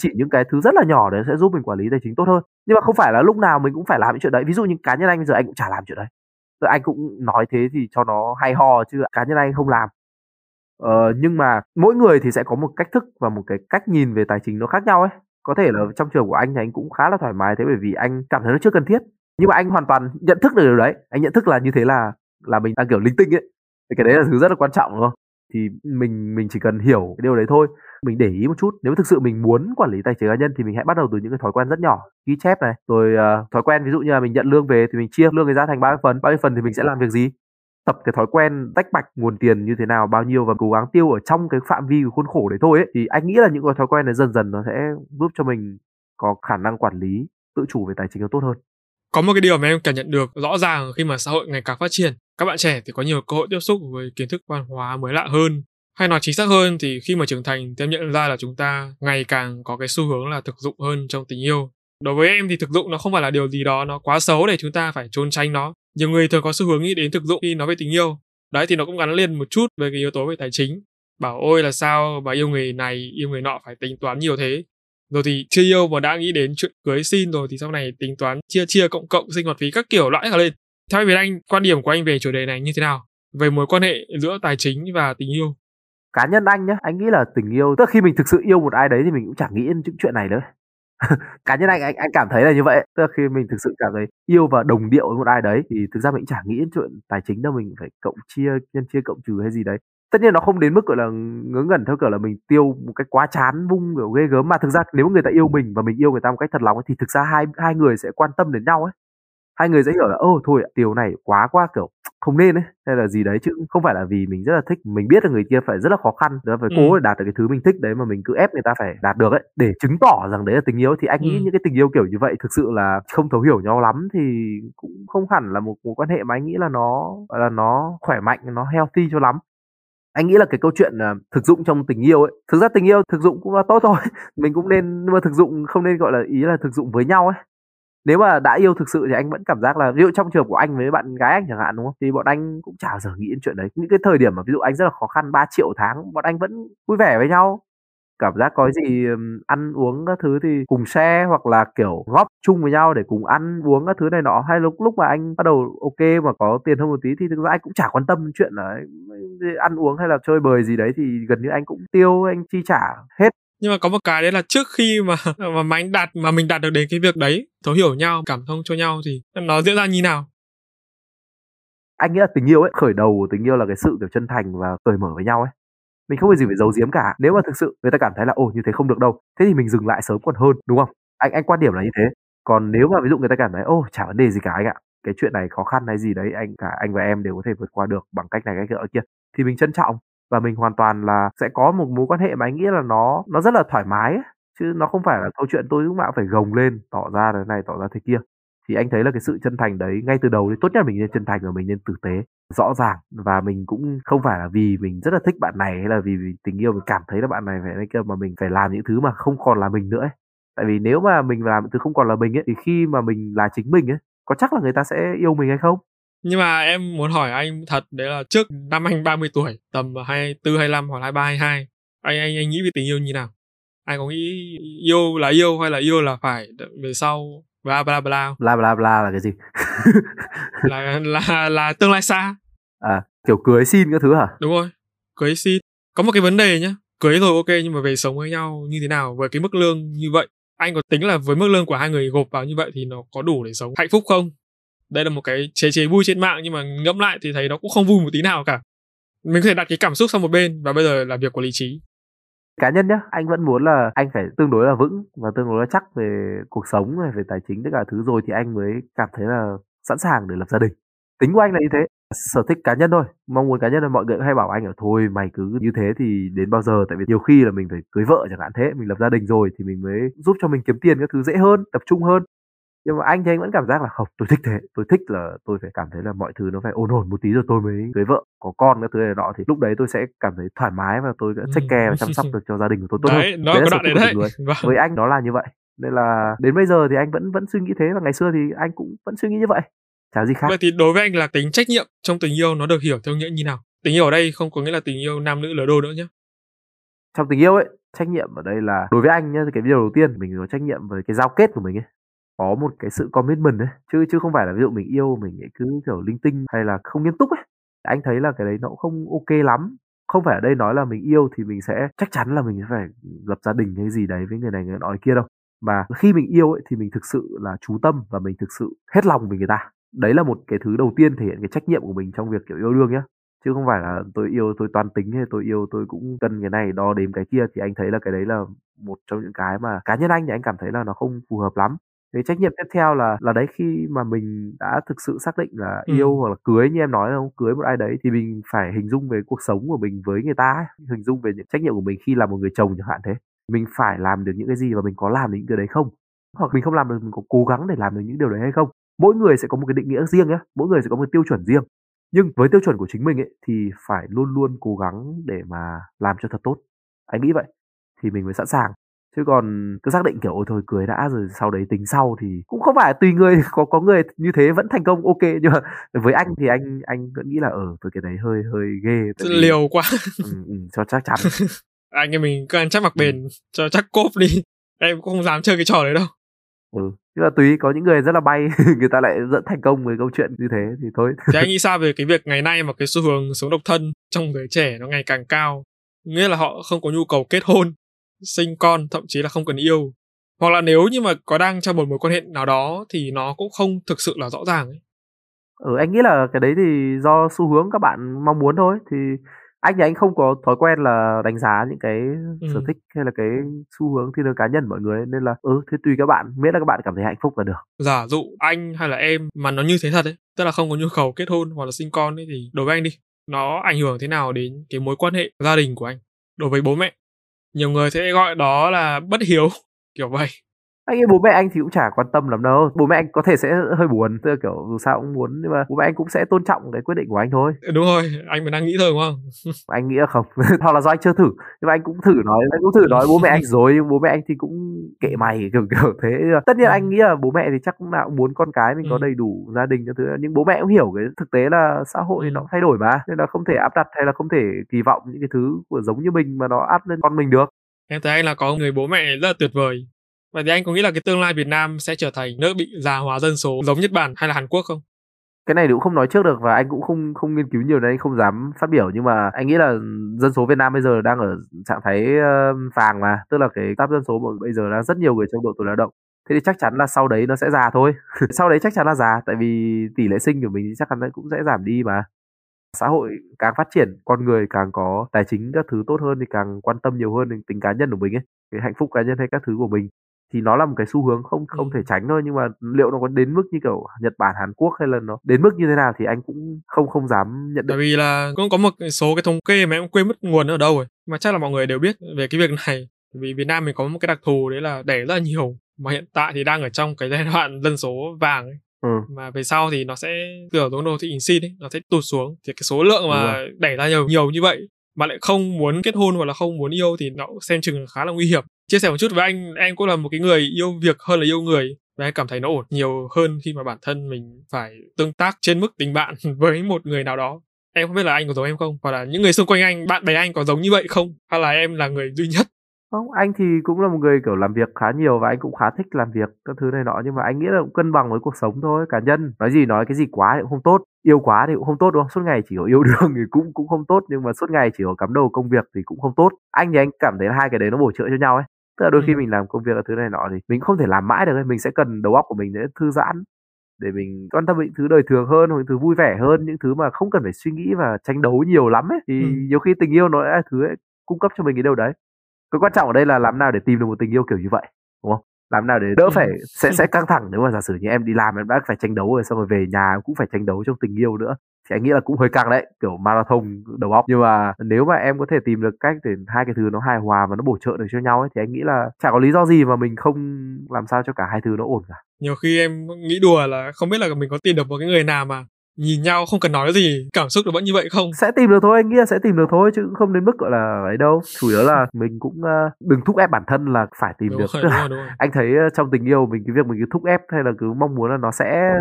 chỉ những cái thứ rất là nhỏ đấy sẽ giúp mình quản lý tài chính tốt hơn nhưng mà không phải là lúc nào mình cũng phải làm những chuyện đấy ví dụ như cá nhân anh bây giờ anh cũng chả làm chuyện đấy rồi anh cũng nói thế thì cho nó hay ho chứ cá nhân anh không làm Ờ, nhưng mà mỗi người thì sẽ có một cách thức và một cái cách nhìn về tài chính nó khác nhau ấy. Có thể là trong trường của anh thì anh cũng khá là thoải mái thế bởi vì anh cảm thấy nó chưa cần thiết. Nhưng mà anh hoàn toàn nhận thức được điều đấy. Anh nhận thức là như thế là là mình đang kiểu linh tinh ấy. Thì cái đấy là thứ rất là quan trọng đúng không? Thì mình mình chỉ cần hiểu cái điều đấy thôi. Mình để ý một chút. Nếu thực sự mình muốn quản lý tài chính cá nhân thì mình hãy bắt đầu từ những cái thói quen rất nhỏ, ghi chép này, rồi uh, thói quen ví dụ như là mình nhận lương về thì mình chia lương cái ra thành bao nhiêu phần, bao nhiêu phần thì mình sẽ làm việc gì tập cái thói quen tách bạch nguồn tiền như thế nào bao nhiêu và cố gắng tiêu ở trong cái phạm vi của khuôn khổ đấy thôi ấy thì anh nghĩ là những cái thói quen này dần dần nó sẽ giúp cho mình có khả năng quản lý tự chủ về tài chính nó tốt hơn có một cái điều mà em cảm nhận được rõ ràng khi mà xã hội ngày càng phát triển các bạn trẻ thì có nhiều cơ hội tiếp xúc với kiến thức văn hóa mới lạ hơn. Hay nói chính xác hơn thì khi mà trưởng thành thì em nhận ra là chúng ta ngày càng có cái xu hướng là thực dụng hơn trong tình yêu. Đối với em thì thực dụng nó không phải là điều gì đó nó quá xấu để chúng ta phải trốn tránh nó. Nhiều người thường có xu hướng nghĩ đến thực dụng khi nói về tình yêu. Đấy, thì nó cũng gắn liền một chút về cái yếu tố về tài chính. Bảo, ôi, là sao mà yêu người này, yêu người nọ phải tính toán nhiều thế? Rồi thì chưa yêu mà đã nghĩ đến chuyện cưới xin rồi thì sau này tính toán chia chia cộng cộng, sinh hoạt phí các kiểu, loại cả lên theo về anh quan điểm của anh về chủ đề này như thế nào? Về mối quan hệ giữa tài chính và tình yêu? Cá nhân anh nhá anh nghĩ là tình yêu tức khi mình thực sự yêu một ai đấy thì mình cũng chẳng nghĩ đến những chuyện này nữa. Cá nhân anh anh anh cảm thấy là như vậy tức là khi mình thực sự cảm thấy yêu và đồng điệu với một ai đấy thì thực ra mình chẳng nghĩ đến chuyện tài chính đâu mình phải cộng chia nhân chia cộng trừ hay gì đấy. Tất nhiên nó không đến mức gọi là ngớ ngẩn theo kiểu là mình tiêu một cách quá chán vung kiểu ghê gớm mà thực ra nếu người ta yêu mình và mình yêu người ta một cách thật lòng ấy, thì thực ra hai hai người sẽ quan tâm đến nhau ấy hai người sẽ hiểu là ô thôi điều này quá quá kiểu không nên ấy. Hay là gì đấy chứ không phải là vì mình rất là thích mình biết là người kia phải rất là khó khăn. Đó phải ừ. cố để đạt được cái thứ mình thích đấy mà mình cứ ép người ta phải đạt được ấy. Để chứng tỏ rằng đấy là tình yêu thì anh ừ. nghĩ những cái tình yêu kiểu như vậy thực sự là không thấu hiểu nhau lắm thì cũng không hẳn là một mối quan hệ mà anh nghĩ là nó là nó khỏe mạnh nó healthy cho lắm. Anh nghĩ là cái câu chuyện uh, thực dụng trong tình yêu ấy thực ra tình yêu thực dụng cũng là tốt thôi. Mình cũng nên nhưng mà thực dụng không nên gọi là ý là thực dụng với nhau ấy nếu mà đã yêu thực sự thì anh vẫn cảm giác là, ví dụ trong trường của anh với bạn gái anh chẳng hạn, đúng không? Thì bọn anh cũng chả giờ nghĩ đến chuyện đấy. Những cái thời điểm mà ví dụ anh rất là khó khăn 3 triệu tháng, bọn anh vẫn vui vẻ với nhau. Cảm giác có gì ăn uống các thứ thì cùng xe hoặc là, kiểu, góp chung với nhau để cùng ăn uống các thứ này nọ. Hay lúc lúc mà anh bắt đầu ok mà có tiền hơn một tí thì thực ra anh cũng chả quan tâm chuyện là ăn uống hay là chơi bời gì đấy thì gần như anh cũng tiêu, anh chi trả hết nhưng mà có một cái đấy là trước khi mà mà, mà anh đạt mà mình đạt được đến cái việc đấy thấu hiểu nhau cảm thông cho nhau thì nó diễn ra như nào? Anh nghĩ là tình yêu ấy khởi đầu của tình yêu là cái sự kiểu chân thành và cởi mở với nhau ấy. Mình không có gì phải giấu giếm cả. Nếu mà thực sự người ta cảm thấy là ồ như thế không được đâu. Thế thì mình dừng lại sớm còn hơn đúng không? Anh anh quan điểm là như thế. Còn nếu mà ví dụ người ta cảm thấy ô chả vấn đề gì cả anh ạ. Cái chuyện này khó khăn hay gì đấy anh cả anh và em đều có thể vượt qua được bằng cách này cách kia. Thì mình trân trọng và mình hoàn toàn là sẽ có một mối quan hệ mà anh nghĩ là nó nó rất là thoải mái ấy. chứ nó không phải là câu chuyện tôi lúc nào phải gồng lên tỏ ra thế này tỏ ra thế kia thì anh thấy là cái sự chân thành đấy ngay từ đầu thì tốt nhất mình nên chân thành và mình nên tử tế rõ ràng và mình cũng không phải là vì mình rất là thích bạn này hay là vì, vì tình yêu mình cảm thấy là bạn này phải này kia mà mình phải làm những thứ mà không còn là mình nữa ấy. tại vì nếu mà mình làm những thứ không còn là mình ấy thì khi mà mình là chính mình ấy có chắc là người ta sẽ yêu mình hay không nhưng mà em muốn hỏi anh thật đấy là trước năm anh 30 tuổi tầm 24 25 hoặc 23 22 anh anh anh nghĩ về tình yêu như nào? Anh có nghĩ yêu là yêu hay là yêu là phải về sau bla bla bla bla bla bla là cái gì? Là là là tương lai xa. À kiểu cưới xin các thứ hả? Đúng rồi cưới xin. Có một cái vấn đề nhá cưới rồi ok nhưng mà về sống với nhau như thế nào với cái mức lương như vậy? Anh có tính là với mức lương của hai người gộp vào như vậy thì nó có đủ để sống hạnh phúc không đây là một cái chế chế vui trên mạng nhưng mà ngẫm lại thì thấy nó cũng không vui một tí nào cả. Mình có thể đặt cái cảm xúc sang một bên và bây giờ là việc của lý trí. Cá nhân nhá, anh vẫn muốn là anh phải tương đối là vững và tương đối là chắc về cuộc sống này, về tài chính tất cả thứ rồi thì anh mới cảm thấy là sẵn sàng để lập gia đình. Tính của anh là như thế. Sở thích cá nhân thôi. Mong muốn cá nhân là mọi người hay bảo anh là, thôi, mày cứ như thế thì đến bao giờ? Tại vì nhiều khi là mình phải cưới vợ chẳng hạn, thế mình lập gia đình rồi thì mình mới giúp cho mình kiếm tiền các thứ dễ hơn, tập trung hơn nhưng mà anh thì anh vẫn cảm giác là không tôi thích thế tôi thích là tôi phải cảm thấy là mọi thứ nó phải ổn ổn một tí rồi tôi mới cưới vợ có con các thứ này nọ thì lúc đấy tôi sẽ cảm thấy thoải mái và tôi sẽ take care và chăm sóc được cho gia đình của tôi tốt đấy, hơn nó có đoạn đấy đấy. vâng. với anh nó là như vậy. Nên là đến bây giờ thì anh vẫn vẫn suy nghĩ thế và ngày xưa thì anh cũng vẫn suy nghĩ như vậy chả gì khác. Vậy thì đối với anh là tính trách nhiệm trong tình yêu nó được hiểu theo nghĩa như nào? Tình yêu ở đây không có nghĩa là tình yêu nam nữ lứa đôi nữa nhé trong tình yêu ấy trách nhiệm ở đây là đối với anh nhá cái điều đầu tiên mình có trách nhiệm với cái giao kết của mình ấy có một cái sự commitment ấy chứ chứ không phải là ví dụ mình yêu mình cứ kiểu linh tinh hay là không nghiêm túc ấy. Anh thấy là cái đấy nó cũng không ok lắm. Không phải ở đây nói là mình yêu thì mình sẽ chắc chắn là mình phải lập gia đình hay gì đấy với người này người nọ kia đâu. Mà khi mình yêu ấy, thì mình thực sự là chú tâm và mình thực sự hết lòng với người ta. Đấy là một cái thứ đầu tiên thể hiện cái trách nhiệm của mình trong việc kiểu yêu đương nhé chứ không phải là tôi yêu tôi toan tính hay tôi yêu tôi cũng cân cái này đo đếm cái kia thì anh thấy là cái đấy là một trong những cái mà cá nhân anh thì anh cảm thấy là nó không phù hợp lắm cái trách nhiệm tiếp theo là là đấy khi mà mình đã thực sự xác định là yêu ừ. hoặc là cưới như em nói không cưới một ai đấy thì mình phải hình dung về cuộc sống của mình với người ta ấy. hình dung về những trách nhiệm của mình khi là một người chồng chẳng hạn thế. Mình phải làm được những cái gì và mình có làm được những cái đấy không? Hoặc mình không làm được mình có cố gắng để làm được những điều đấy hay không? Mỗi người sẽ có một cái định nghĩa riêng nhé mỗi người sẽ có một tiêu chuẩn riêng. Nhưng với tiêu chuẩn của chính mình ấy thì phải luôn luôn cố gắng để mà làm cho thật tốt. Anh nghĩ vậy thì mình mới sẵn sàng chứ còn cứ xác định kiểu ôi thôi cưới đã rồi sau đấy tính sau thì cũng không phải tùy người có có người như thế vẫn thành công ok. Nhưng mà với anh thì anh anh vẫn nghĩ là ở ờ, với cái đấy hơi hơi ghê vì... liều quá. Ừ, ừ, cho chắc chắn. Anh em mình cứ ăn chắc mặc bền cho chắc cốp đi. Em cũng không dám chơi cái trò đấy đâu. Ừ nhưng mà tùy có những người rất là bay người ta lại dẫn thành công với câu chuyện như thế thì thôi. Thì anh nghĩ sao về cái việc ngày nay mà cái xu hướng sống độc thân trong người trẻ nó ngày càng cao? Nghĩa là họ không có nhu cầu kết hôn sinh con thậm chí là không cần yêu. Hoặc là nếu như mà có đang trong một mối quan hệ nào đó thì nó cũng không thực sự là rõ ràng ấy. Ừ anh nghĩ là cái đấy thì do xu hướng các bạn mong muốn thôi. Thì anh thì anh không có thói quen là đánh giá những cái ừ. sở thích hay là cái xu hướng thiên hướng cá nhân mọi người nên là ừ thế tùy các bạn miễn là các bạn cảm thấy hạnh phúc là được. Giả dụ anh hay là em mà nó như thế thật ấy tức là không có nhu cầu kết hôn hoặc là sinh con ấy thì đối với anh đi nó ảnh hưởng thế nào đến cái mối quan hệ gia đình của anh đối với bố mẹ nhiều người sẽ gọi đó là bất hiếu kiểu vậy anh nghĩ bố mẹ anh thì cũng chả quan tâm lắm đâu. Bố mẹ anh có thể sẽ hơi buồn tức là kiểu dù sao cũng muốn nhưng mà bố mẹ anh cũng sẽ tôn trọng cái quyết định của anh thôi. Đúng rồi anh mới đang nghĩ thôi đúng không? Anh nghĩ là không hoặc là do anh chưa thử nhưng mà anh cũng thử nói anh cũng thử nói bố mẹ anh rồi nhưng bố mẹ anh thì cũng kệ mày kiểu kiểu thế. Tất nhiên anh nghĩ là bố mẹ thì chắc cũng nào cũng muốn con cái mình có ừ. đầy đủ gia đình cho thứ nhưng bố mẹ cũng hiểu cái thực tế là xã hội thì nó thay đổi mà nên là không thể áp đặt hay là không thể kỳ vọng những cái thứ của giống như mình mà nó áp lên con mình được. Em thấy anh là có người bố mẹ rất là tuyệt vời Vậy thì anh có nghĩ là cái tương lai Việt Nam sẽ trở thành nước bị già hóa dân số giống Nhật Bản hay là Hàn Quốc không? cái này thì cũng không nói trước được và anh cũng không không nghiên cứu nhiều nên anh không dám phát biểu. Nhưng mà anh nghĩ là dân số Việt Nam bây giờ đang ở trạng thái ờ, vàng mà. Tức là cái táp dân số mà bây giờ đang rất nhiều người trong độ tuổi lao động. Thế thì chắc chắn là sau đấy nó sẽ già thôi. Sau đấy chắc chắn là già. Tại vì tỷ lệ sinh của mình chắc chắn cũng sẽ giảm đi mà. Xã hội càng phát triển, con người càng có tài chính các thứ tốt hơn thì càng quan tâm nhiều hơn đến tính cá nhân của mình ấy. Cái hạnh phúc cá nhân hay các thứ của mình thì nó là một cái xu hướng không không thể tránh thôi nhưng mà liệu nó có đến mức như kiểu Nhật Bản Hàn Quốc hay là nó đến mức như thế nào thì anh cũng không không dám nhận định. Bởi vì là cũng có một số cái thống kê mà em quên mất nguồn ở đâu rồi mà chắc là mọi người đều biết về cái việc này vì Việt Nam mình có một cái đặc thù đấy là đẻ rất là nhiều mà hiện tại thì đang ở trong cái giai đoạn dân số vàng ấy. Ừ. mà về sau thì nó sẽ kiểu giống đồ thị hình sin ấy nó sẽ tụt xuống thì cái số lượng mà đẻ ra nhiều nhiều như vậy mà lại không muốn kết hôn hoặc là không muốn yêu thì nó xem chừng khá là nguy hiểm. Chia sẻ một chút với anh, em cũng là một cái người yêu việc hơn là yêu người và em cảm thấy nó ổn nhiều hơn khi mà bản thân mình phải tương tác trên mức tình bạn với một người nào đó. Em không biết là anh có giống em không? Hoặc là những người xung quanh anh, bạn bè anh có giống như vậy không? Hay là em là người duy nhất? Không, anh thì cũng là một người, kiểu, làm việc khá nhiều và anh cũng khá thích làm việc các thứ này nọ. Nhưng mà anh nghĩ là cũng cân bằng với cuộc sống thôi, cá nhân. Nói gì nói, cái gì quá thì cũng không tốt yêu quá thì cũng không tốt đúng không? Suốt ngày chỉ có yêu đương thì cũng cũng không tốt nhưng mà suốt ngày chỉ có cắm đầu công việc thì cũng không tốt. Anh thì anh cảm thấy hai cái đấy nó bổ trợ cho nhau ấy. Tức là đôi khi mình làm công việc ở thứ này nọ thì mình không thể làm mãi được mình sẽ cần đầu óc của mình để thư giãn để mình quan tâm những thứ đời thường hơn hoặc những thứ vui vẻ hơn những thứ mà không cần phải suy nghĩ và tranh đấu nhiều lắm ấy. Thì ừ. nhiều khi tình yêu nó là thứ ấy, cung cấp cho mình cái điều đấy. Cái quan trọng ở đây là làm nào để tìm được một tình yêu kiểu như vậy đúng không làm nào để đỡ phải sẽ sẽ căng thẳng nếu mà giả sử như em đi làm em đã phải tranh đấu rồi xong rồi về nhà cũng phải tranh đấu trong tình yêu nữa. Thì anh nghĩ là cũng hơi căng đấy kiểu marathon đầu óc. Nhưng mà nếu mà em có thể tìm được cách để hai cái thứ nó hài hòa và nó bổ trợ được cho nhau ấy thì anh nghĩ là chả có lý do gì mà mình không làm sao cho cả hai thứ nó ổn cả. Nhiều khi em nghĩ đùa là không biết là mình có tìm được một cái người nào mà nhìn nhau không cần nói gì cảm xúc nó vẫn như vậy không? Sẽ tìm được thôi anh nghĩ là sẽ tìm được thôi chứ không đến mức gọi là ấy đâu. Chủ yếu là mình cũng uh, đừng thúc ép bản thân là phải tìm đúng được. rồi, đúng rồi, đúng rồi. anh thấy uh, trong tình yêu mình cái việc mình cứ thúc ép hay là cứ mong muốn là nó sẽ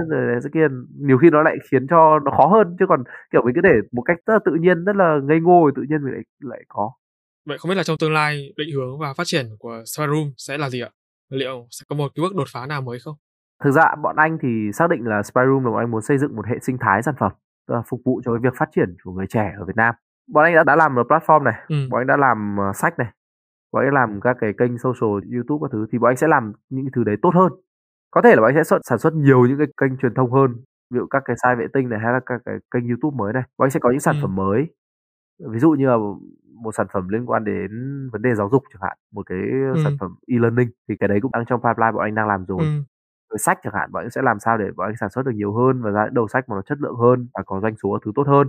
sẽ kia nhiều khi nó lại khiến cho nó khó hơn. Chứ còn kiểu mình cứ để một cách rất là tự nhiên rất là ngây ngô tự nhiên mình lại lại có. Vậy không biết là trong tương lai định hướng và phát triển của Spyroom sẽ là gì ạ? Liệu sẽ có một cái bước đột phá nào mới không Thực ra bọn anh thì xác định là Spyroom là bọn anh muốn xây dựng một hệ sinh thái sản phẩm phục vụ cho cái việc phát triển của người trẻ ở Việt Nam. bọn anh đã đã làm ở platform này ừ. bọn anh đã làm uh, sách này bọn anh làm các cái kênh social youtube các thứ thì bọn anh sẽ làm những cái thứ đấy tốt hơn có thể là bọn anh sẽ sản xuất nhiều những cái kênh truyền thông hơn ví dụ các cái sai vệ tinh này hay là các cái kênh youtube mới này bọn anh sẽ có những sản ừ. phẩm mới ví dụ như là một sản phẩm liên quan đến vấn đề giáo dục chẳng hạn một cái ừ. sản phẩm e-learning thì cái đấy cũng đang trong pipeline bọn anh đang làm rồi ừ. Với sách chẳng hạn bọn anh sẽ làm sao để bọn anh sản xuất được nhiều hơn và ra đầu sách mà nó chất lượng hơn và có doanh số thứ tốt hơn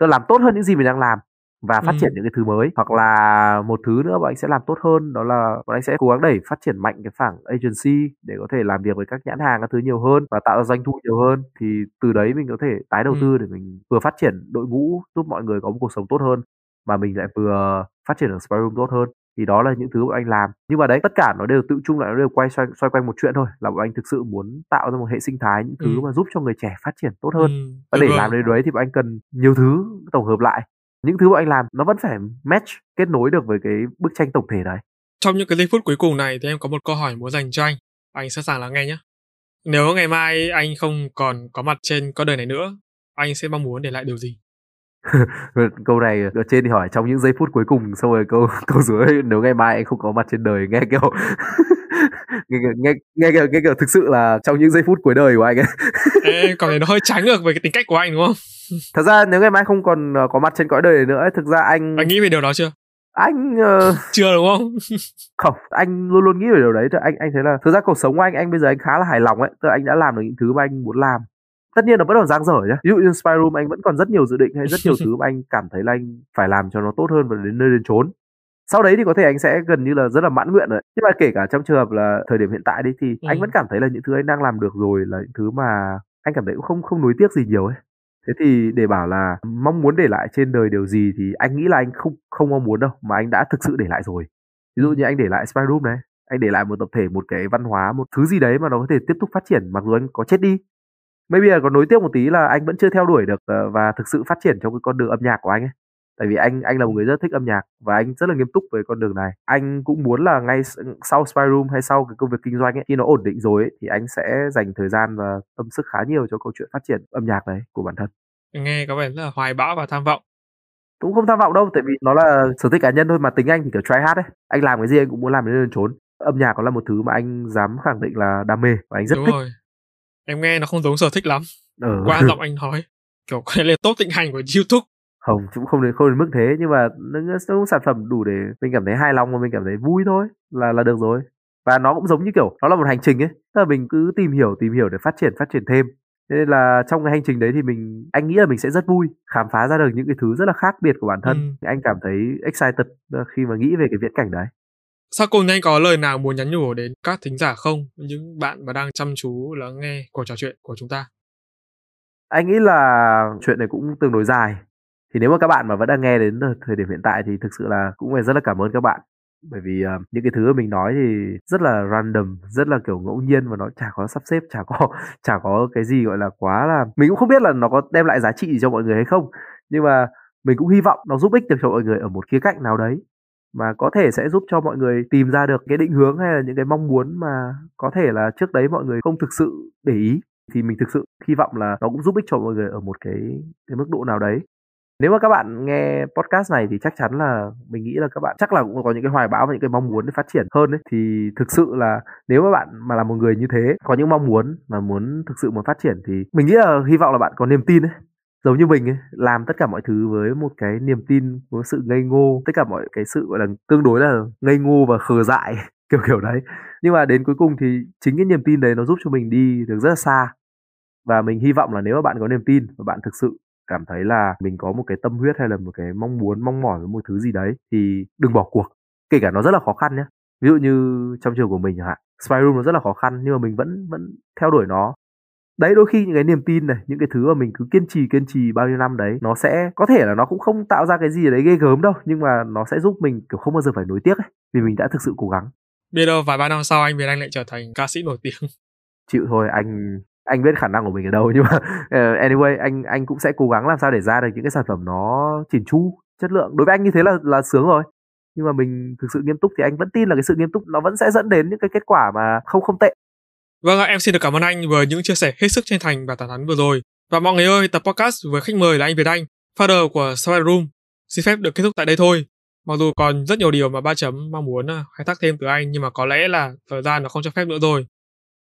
tức là làm tốt hơn những gì mình đang làm và phát ừ. triển những cái thứ mới hoặc là một thứ nữa bọn anh sẽ làm tốt hơn đó là bọn anh sẽ cố gắng đẩy phát triển mạnh cái phẳng agency để có thể làm việc với các nhãn hàng các thứ nhiều hơn và tạo ra doanh thu nhiều hơn thì từ đấy mình có thể tái đầu ừ. tư để mình vừa phát triển đội ngũ giúp mọi người có một cuộc sống tốt hơn mà mình lại vừa phát triển ở spy room tốt hơn thì đó là những thứ bọn anh làm. Nhưng mà đấy tất cả nó đều tự chung lại nó đều quay xoay, xoay quanh một chuyện thôi là bọn anh thực sự muốn tạo ra một hệ sinh thái những thứ ừ. mà giúp cho người trẻ phát triển tốt hơn. Ừ. và để làm đến đấy thì bọn anh cần nhiều thứ tổng hợp lại. Những thứ bọn anh làm nó vẫn phải match kết nối được với cái bức tranh tổng thể đấy. Trong những cái giây phút cuối cùng này thì em có một câu hỏi muốn dành cho anh. Anh sẵn sàng lắng nghe nhé nếu ngày mai anh không còn có mặt trên con đời này nữa anh sẽ mong muốn để lại điều gì câu này ở trên thì hỏi trong những giây phút cuối cùng xong rồi câu câu dưới nếu ngày mai anh không có mặt trên đời nghe kiểu nghe, nghe, nghe, nghe, nghe kiểu thực sự là trong những giây phút cuối đời của anh ấy. Ê, còn nó hơi trái ngược về cái tính cách của anh đúng không? Thật ra nếu ngày mai không còn có mặt trên cõi đời này nữa thực ra anh anh nghĩ về điều đó chưa? Anh uh... chưa đúng không? Không anh luôn luôn nghĩ về điều đấy. Thì anh anh thấy là thực ra cuộc sống của anh anh bây giờ anh khá là hài lòng ấy. Tức là anh đã làm được những thứ mà anh muốn làm tất nhiên nó vẫn còn giang dở nhá. Ví dụ như spy room anh vẫn còn rất nhiều dự định hay rất nhiều thứ mà anh cảm thấy là anh phải làm cho nó tốt hơn và đến nơi đến chốn. Sau đấy thì có thể anh sẽ gần như là rất là mãn nguyện rồi. Nhưng mà kể cả trong trường hợp là thời điểm hiện tại đi thì ừ. anh vẫn cảm thấy là những thứ anh đang làm được rồi là những thứ mà anh cảm thấy cũng không không nuối tiếc gì nhiều ấy. Thế thì để bảo là mong muốn để lại trên đời điều gì thì anh nghĩ là anh không không mong muốn đâu mà anh đã thực sự để lại rồi. Ví dụ như anh để lại spy room này anh để lại một tập thể một cái văn hóa một thứ gì đấy mà nó có thể tiếp tục phát triển mặc dù anh có chết đi maybe là có nối tiếc một tí là anh vẫn chưa theo đuổi được và thực sự phát triển trong cái con đường âm nhạc của anh ấy. Tại vì anh anh là một người rất thích âm nhạc và anh rất là nghiêm túc về con đường này. Anh cũng muốn là ngay sau spy room hay sau cái công việc kinh doanh ấy khi nó ổn định rồi ấy, thì anh sẽ dành thời gian và tâm sức khá nhiều cho câu chuyện phát triển âm nhạc đấy của bản thân. Nghe có vẻ rất là hoài bão và tham vọng. Cũng không tham vọng đâu tại vì nó là sở thích cá nhân thôi mà tính anh thì kiểu try hard ấy. Anh làm cái gì anh cũng muốn làm đến nơi trốn âm nhạc nó là một thứ mà anh dám khẳng định là đam mê và anh rất Đúng thích. rồi. Em nghe nó không giống sở thích lắm. Ừ. qua giọng anh nói kiểu có lẽ là tốt thịnh hành của youtube. Không cũng không đến không đến mức thế nhưng mà nó cũng sản phẩm đủ để mình cảm thấy hài lòng và mình cảm thấy vui thôi là là được rồi. Và nó cũng giống như kiểu nó là một hành trình ấy tức là mình cứ tìm hiểu tìm hiểu để phát triển phát triển thêm. Nên là trong cái hành trình đấy thì mình anh nghĩ là mình sẽ rất vui khám phá ra được những cái thứ rất là khác biệt của bản thân. Ừ. anh cảm thấy excited khi mà nghĩ về cái viễn cảnh đấy Sao cùng anh có lời nào muốn nhắn nhủ đến các thính giả không? Những bạn mà đang chăm chú lắng nghe cuộc trò chuyện của chúng ta. Anh nghĩ là chuyện này cũng tương đối dài. Thì nếu mà các bạn mà vẫn đang nghe đến thời điểm hiện tại thì thực sự là cũng phải rất là cảm ơn các bạn. Bởi vì uh, những cái thứ mình nói thì rất là random rất là kiểu ngẫu nhiên và nó chả có sắp xếp chả có chả có cái gì gọi là quá là mình cũng không biết là nó có đem lại giá trị gì cho mọi người hay không. Nhưng mà mình cũng hy vọng nó giúp ích được cho mọi người ở một khía cạnh nào đấy mà có thể sẽ giúp cho mọi người tìm ra được cái định hướng hay là những cái mong muốn mà có thể là trước đấy mọi người không thực sự để ý, thì mình thực sự hy vọng là nó cũng giúp ích cho mọi người ở một cái cái mức độ nào đấy. Nếu mà các bạn nghe podcast này thì chắc chắn là mình nghĩ là các bạn chắc là cũng có những cái hoài bão và những cái mong muốn để phát triển hơn ấy. Thì thực sự là nếu mà bạn mà là một người như thế, có những mong muốn mà muốn thực sự muốn phát triển thì mình nghĩ là hy vọng là bạn có niềm tin ấy giống như mình ấy, làm tất cả mọi thứ với một cái niềm tin với sự ngây ngô, tất cả mọi cái sự, gọi là, tương đối là ngây ngô và khờ dại, kiểu kiểu đấy. Nhưng mà đến cuối cùng thì chính cái niềm tin đấy nó giúp cho mình đi được rất là xa. Và mình hy vọng là nếu mà bạn có niềm tin và bạn thực sự cảm thấy là mình có một cái tâm huyết hay là một cái mong muốn, mong mỏi với một thứ gì đấy thì đừng bỏ cuộc. Kể cả nó rất là khó khăn nhé ví dụ như trong trường của mình chẳng hạn, spy room nó rất là khó khăn nhưng mà mình vẫn vẫn theo đuổi nó đấy đôi khi những cái niềm tin này những cái thứ mà mình cứ kiên trì kiên trì bao nhiêu năm đấy nó sẽ có thể là nó cũng không tạo ra cái gì đấy ghê gớm đâu nhưng mà nó sẽ giúp mình kiểu không bao giờ phải nối tiếc ấy vì mình đã thực sự cố gắng. Biết đâu vài ba năm sau anh Việt Anh lại trở thành ca sĩ nổi tiếng. Chịu thôi anh anh biết khả năng của mình ở đâu nhưng mà uh, anyway anh anh cũng sẽ cố gắng làm sao để ra được những cái sản phẩm nó chỉn chu chất lượng. Đối với anh như thế là là sướng rồi. Nhưng mà mình thực sự nghiêm túc thì anh vẫn tin là cái sự nghiêm túc nó vẫn sẽ dẫn đến những cái kết quả mà không không tệ Vâng ạ, em xin được cảm ơn anh với những chia sẻ hết sức chân thành và thẳng thắn vừa rồi. Và mọi người ơi, tập podcast với khách mời là anh Việt Anh, founder của Smart Room. xin phép được kết thúc tại đây thôi. Mặc dù còn rất nhiều điều mà ba chấm mong muốn à, khai thác thêm từ anh nhưng mà có lẽ là thời gian nó không cho phép nữa rồi.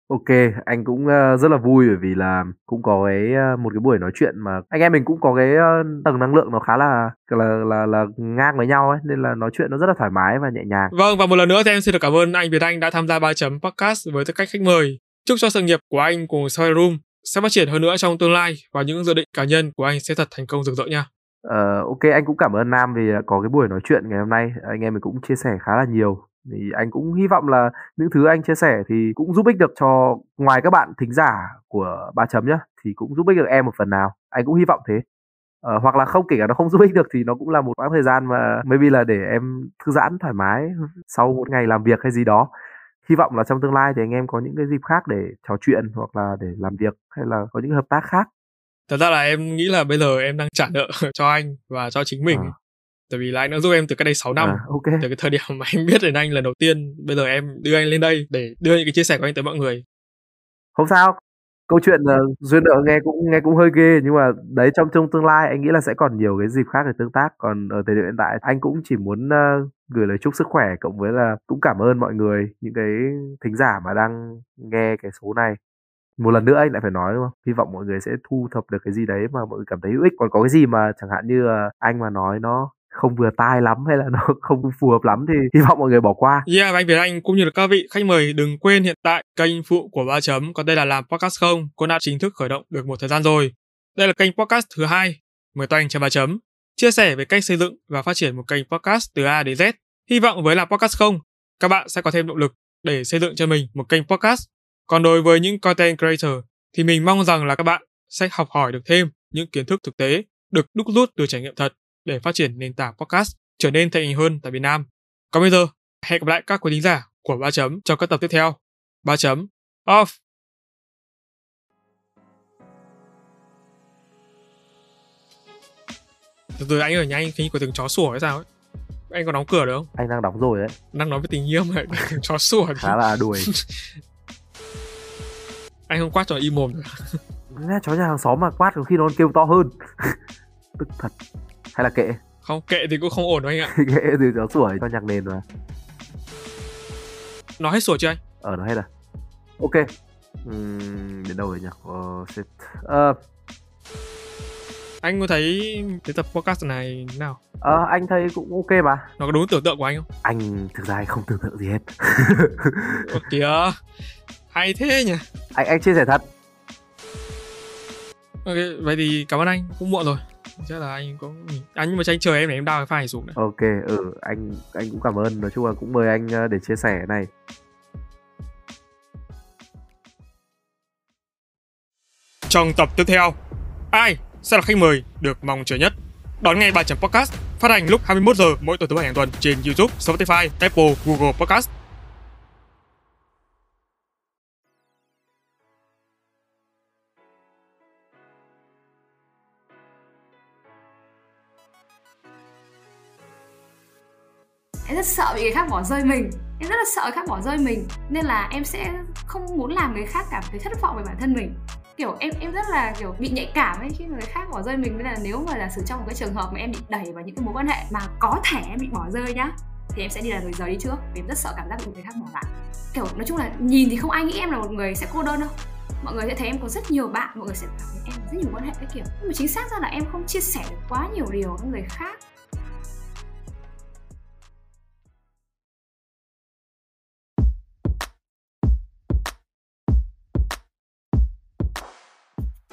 Ok, anh cũng uh, rất là vui bởi vì là cũng có cái uh, một cái buổi nói chuyện mà anh em mình cũng có cái uh, tầng năng lượng nó khá là là là là ngang với nhau ấy nên là nói chuyện nó rất là thoải mái và nhẹ nhàng. Vâng và một lần nữa thì em xin được cảm ơn anh Việt Anh đã tham gia ba chấm podcast với tư cách khách mời. Chúc cho sự nghiệp của anh cùng Sky Room sẽ phát triển hơn nữa trong tương lai và những dự định cá nhân của anh sẽ thật thành công rực rỡ nha. Uh, ok anh cũng cảm ơn Nam vì có cái buổi nói chuyện ngày hôm nay. Anh em mình cũng chia sẻ khá là nhiều. Thì anh cũng hy vọng là những thứ anh chia sẻ thì cũng giúp ích được cho ngoài các bạn thính giả của ba chấm nhá thì cũng giúp ích được em một phần nào. Anh cũng hy vọng thế. Ờ, hoặc là không kể cả nó không giúp ích được thì nó cũng là một quãng thời gian mà maybe là để em thư giãn thoải mái sau một ngày làm việc hay gì đó hy vọng là trong tương lai thì anh em có những cái dịp khác để trò chuyện hoặc là để làm việc hay là có những hợp tác khác. Thật ra là em nghĩ là bây giờ em đang trả nợ cho anh và cho chính mình. À. tại vì là anh đã giúp em từ cái đây 6 năm. À, okay. từ cái thời điểm mà em biết đến anh lần đầu tiên bây giờ em đưa anh lên đây để đưa những cái chia sẻ của anh tới mọi người. Không sao câu chuyện uh, duyên nợ nghe cũng nghe cũng hơi ghê nhưng mà đấy trong trong tương lai anh nghĩ là sẽ còn nhiều cái dịp khác để tương tác. Còn ở thời điểm hiện tại anh cũng chỉ muốn uh, gửi lời chúc sức khỏe cộng với là cũng cảm ơn mọi người những cái thính giả mà đang nghe cái số này. Một lần nữa anh lại phải nói đúng không? Hy vọng mọi người sẽ thu thập được cái gì đấy mà mọi người cảm thấy hữu ích. Còn có cái gì mà chẳng hạn như ờ, anh mà nói nó không vừa tai lắm hay là nó không phù hợp lắm thì hy vọng mọi người bỏ qua. Yeah, và anh Việt Anh cũng như là các vị khách mời đừng quên hiện tại kênh phụ của ba chấm còn đây là làm podcast không cũng đã chính thức khởi động được một thời gian rồi. Đây là kênh podcast thứ hai mời toanh cho ba chấm chia sẻ về cách xây dựng và phát triển một kênh podcast từ A đến Z. Hy vọng với làm podcast không các bạn sẽ có thêm động lực để xây dựng cho mình một kênh podcast còn đối với những content creator thì mình mong rằng là các bạn sẽ học hỏi được thêm những kiến thức thực tế được đúc rút từ trải nghiệm thật để phát triển nền tảng podcast trở nên thành hình hơn tại Việt Nam. Còn bây giờ, hẹn gặp lại các quý thính giả của ba chấm trong các tập tiếp theo. ba chấm off. Từ từ anh ở nhà anh khi có tiếng chó sủa hay sao ấy. Anh có đóng cửa được không? Anh đang đóng rồi đấy. Đang nói với tình yêu mà chó sủa. Khá là đuổi. anh không quát cho im mồm nghe chó nhà hàng xóm mà quát có khi nó kêu to hơn tức thật hay là kệ? Không kệ thì cũng không ổn đâu anh ạ. Kệ thì nó sủa cho nhạc nền mà. Nó hết sủa chưa anh? Ờ nó hết rồi ok. Uhm, đến đâu rồi nhỉ? Oh, shit. Uh, anh có thấy cái tập podcast này nào? Ờ anh thấy cũng ok mà. Nó có đúng tưởng tượng của anh không? Anh thực ra anh không tưởng tượng gì hết. Ồ kìa. Hay thế nhỉ? Anh anh chia sẻ thật. Ok vậy thì cảm ơn anh. Cũng muộn rồi chắc là anh cũng anh nhưng mà cho anh chờ em để em đào cái file xuống nữa ok ừ anh anh cũng cảm ơn. Nói chung là cũng mời anh ờ, để chia sẻ này. Trong tập tiếp theo ai sẽ là khách mời được mong chờ nhất? Đón nghe bài chấm podcast phát hành lúc 21 giờ mỗi tuần thứ bảy hàng tuần trên YouTube, Spotify, Apple, Google Podcast. Bị người khác bỏ rơi mình. Em rất là sợ người khác bỏ rơi mình, nên là em sẽ không muốn làm người khác cảm thấy thất vọng về bản thân mình. Kiểu, em em rất là, kiểu, bị nhạy cảm ấy khi người khác bỏ rơi mình. Nên là nếu mà giả sử trong một cái trường hợp mà em bị đẩy vào những cái mối quan hệ mà có thể em bị bỏ rơi nhá, thì em sẽ đi là người rời đi trước. Vì em rất sợ cảm giác bị người khác bỏ lại. Kiểu, nói chung là nhìn thì không ai nghĩ em là một người sẽ cô đơn đâu. Mọi người sẽ thấy em có rất nhiều bạn, mọi người sẽ cảm thấy em rất nhiều quan hệ cái kiểu. Nhưng mà chính xác ra là em không chia sẻ được quá nhiều điều với người khác.